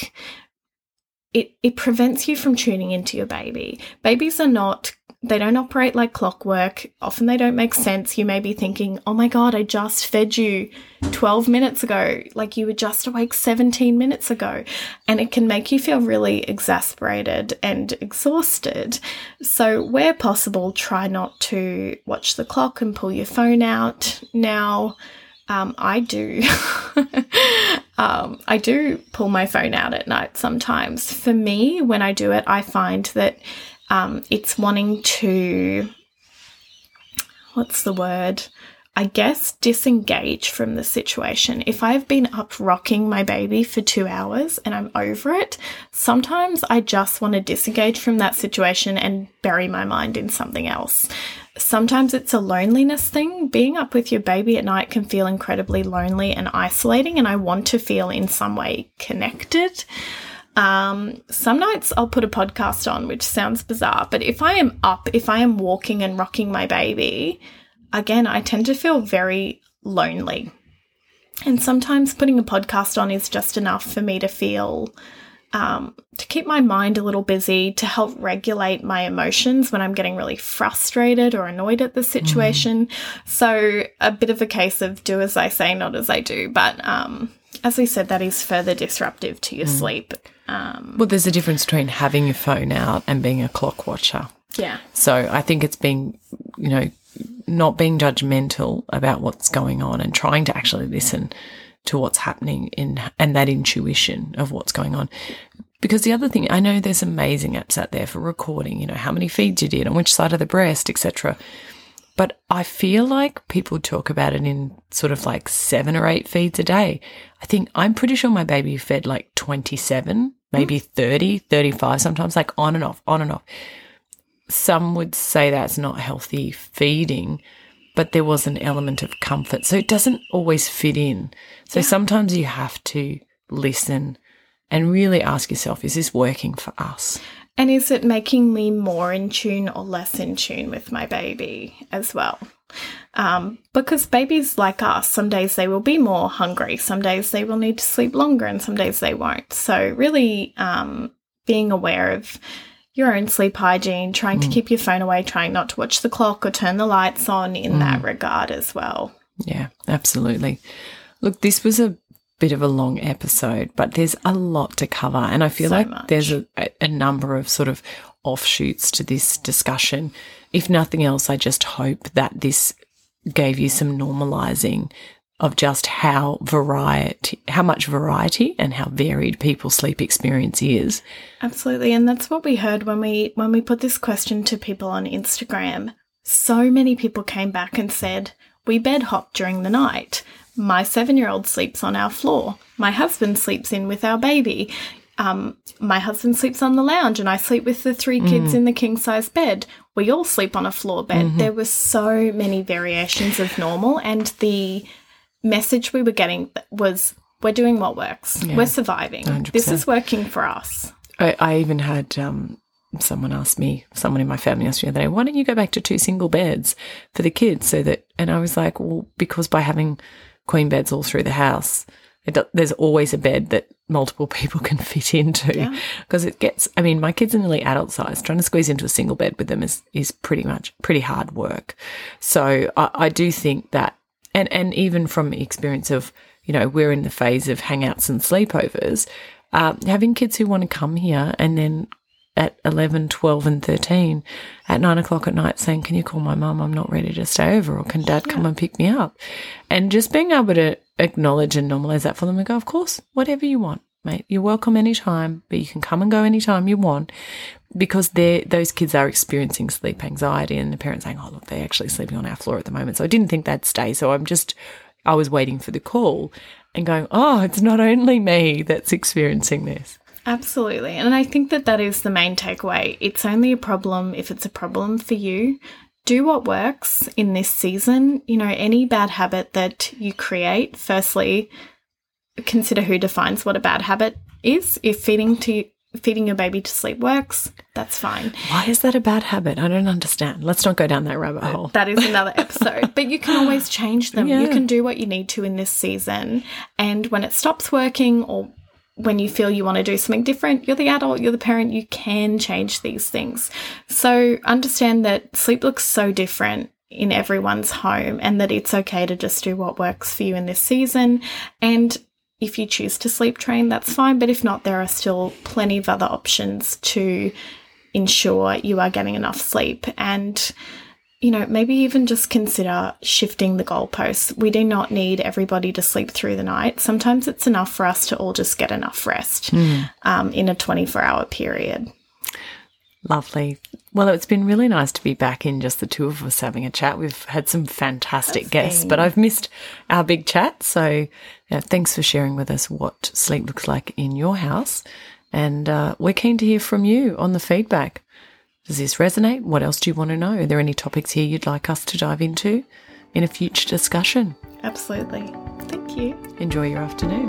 It, it prevents you from tuning into your baby. Babies are not They don't operate like clockwork. Often they don't make sense. You may be thinking, oh my God, I just fed you 12 minutes ago. Like you were just awake 17 minutes ago. And it can make you feel really exasperated and exhausted. So, where possible, try not to watch the clock and pull your phone out. Now, um, I do. (laughs) um, I do pull my phone out at night sometimes. For me, when I do it, I find that um, it's wanting to, what's the word? I guess disengage from the situation. If I've been up rocking my baby for two hours and I'm over it, sometimes I just want to disengage from that situation and bury my mind in something else. Sometimes it's a loneliness thing. Being up with your baby at night can feel incredibly lonely and isolating, and I want to feel in some way connected. Um, some nights I'll put a podcast on, which sounds bizarre, but if I am up, if I am walking and rocking my baby, again, I tend to feel very lonely. And sometimes putting a podcast on is just enough for me to feel, um, to keep my mind a little busy, to help regulate my emotions when I'm getting really frustrated or annoyed at the situation. Mm. So, a bit of a case of do as I say, not as I do. But um, as we said, that is further disruptive to your mm. sleep. Um, well, there's a difference between having your phone out and being a clock watcher. Yeah. So I think it's being, you know, not being judgmental about what's going on and trying to actually listen to what's happening in and that intuition of what's going on. Because the other thing, I know there's amazing apps out there for recording, you know, how many feeds you did, on which side of the breast, etc. But I feel like people talk about it in sort of like seven or eight feeds a day. I think I'm pretty sure my baby fed like 27 maybe hmm. 30, 35, sometimes like on and off, on and off. Some would say that's not healthy feeding, but there was an element of comfort. So it doesn't always fit in. So yeah. sometimes you have to listen and really ask yourself, is this working for us? And is it making me more in tune or less in tune with my baby as well? Um, because babies like us, some days they will be more hungry, some days they will need to sleep longer, and some days they won't. So, really um, being aware of your own sleep hygiene, trying mm. to keep your phone away, trying not to watch the clock or turn the lights on in mm. that regard as well. Yeah, absolutely. Look, this was a bit of a long episode, but there's a lot to cover. And I feel so like much. there's a, a number of sort of offshoots to this discussion. If nothing else, I just hope that this gave you some normalizing of just how variety, how much variety and how varied people's sleep experience is. Absolutely, and that's what we heard when we when we put this question to people on Instagram. So many people came back and said, "We bed hop during the night. My 7-year-old sleeps on our floor. My husband sleeps in with our baby. Um, my husband sleeps on the lounge and I sleep with the three kids mm. in the king size bed. We all sleep on a floor bed. Mm-hmm. There were so many variations of normal, and the message we were getting was we're doing what works, yeah. we're surviving. 100%. This is working for us. I, I even had um, someone ask me, someone in my family asked me the other day, why don't you go back to two single beds for the kids so that, and I was like, well, because by having queen beds all through the house, it, there's always a bed that multiple (laughs) people can fit into because yeah. it gets i mean my kids are nearly adult size. Trying to squeeze into a single bed with them is is pretty much pretty hard work. So i, I do think that and and even from experience of you know we're in the phase of hangouts and sleepovers uh, having kids who want to come here and then at 11, 12, and 13 at nine o'clock at night saying, Can you call my mum? I'm not ready to stay over. Or can dad come and pick me up? And just being able to acknowledge and normalize that for them and go, Of course, whatever you want, mate. You're welcome anytime, but you can come and go anytime you want because they those kids are experiencing sleep anxiety and the parents saying, Oh, look, they're actually sleeping on our floor at the moment. So I didn't think they'd stay. So I'm just, I was waiting for the call and going, Oh, it's not only me that's experiencing this. Absolutely. And I think that that is the main takeaway. It's only a problem if it's a problem for you. Do what works in this season. You know, any bad habit that you create, firstly, consider who defines what a bad habit is. If feeding to feeding your baby to sleep works, that's fine. Why is that a bad habit? I don't understand. Let's not go down that rabbit hole. That is another episode. but you can always change them. Yeah. You can do what you need to in this season. And when it stops working or when you feel you want to do something different, you're the adult, you're the parent, you can change these things. So understand that sleep looks so different in everyone's home and that it's okay to just do what works for you in this season. And if you choose to sleep train, that's fine. But if not, there are still plenty of other options to ensure you are getting enough sleep. And you know, maybe even just consider shifting the goalposts. We do not need everybody to sleep through the night. Sometimes it's enough for us to all just get enough rest mm. um, in a 24 hour period. Lovely. Well, it's been really nice to be back in just the two of us having a chat. We've had some fantastic That's guests, been. but I've missed our big chat. So yeah, thanks for sharing with us what sleep looks like in your house. And uh, we're keen to hear from you on the feedback. Does this resonate? What else do you want to know? Are there any topics here you'd like us to dive into in a future discussion? Absolutely. Thank you. Enjoy your afternoon.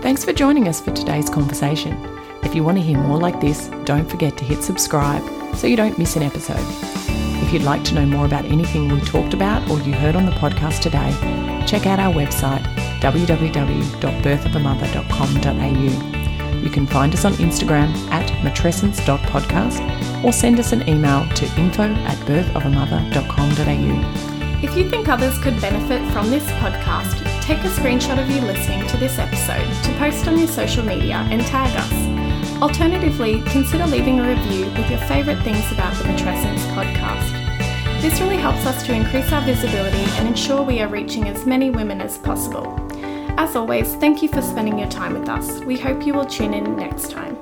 Thanks for joining us for today's conversation. If you want to hear more like this, don't forget to hit subscribe so you don't miss an episode. If you'd like to know more about anything we talked about or you heard on the podcast today, check out our website www.birthofamother.com.au you can find us on Instagram at matrescence.podcast or send us an email to info at birthofamother.com.au. If you think others could benefit from this podcast, take a screenshot of you listening to this episode to post on your social media and tag us. Alternatively, consider leaving a review with your favourite things about the Matrescence podcast. This really helps us to increase our visibility and ensure we are reaching as many women as possible. As always, thank you for spending your time with us. We hope you will tune in next time.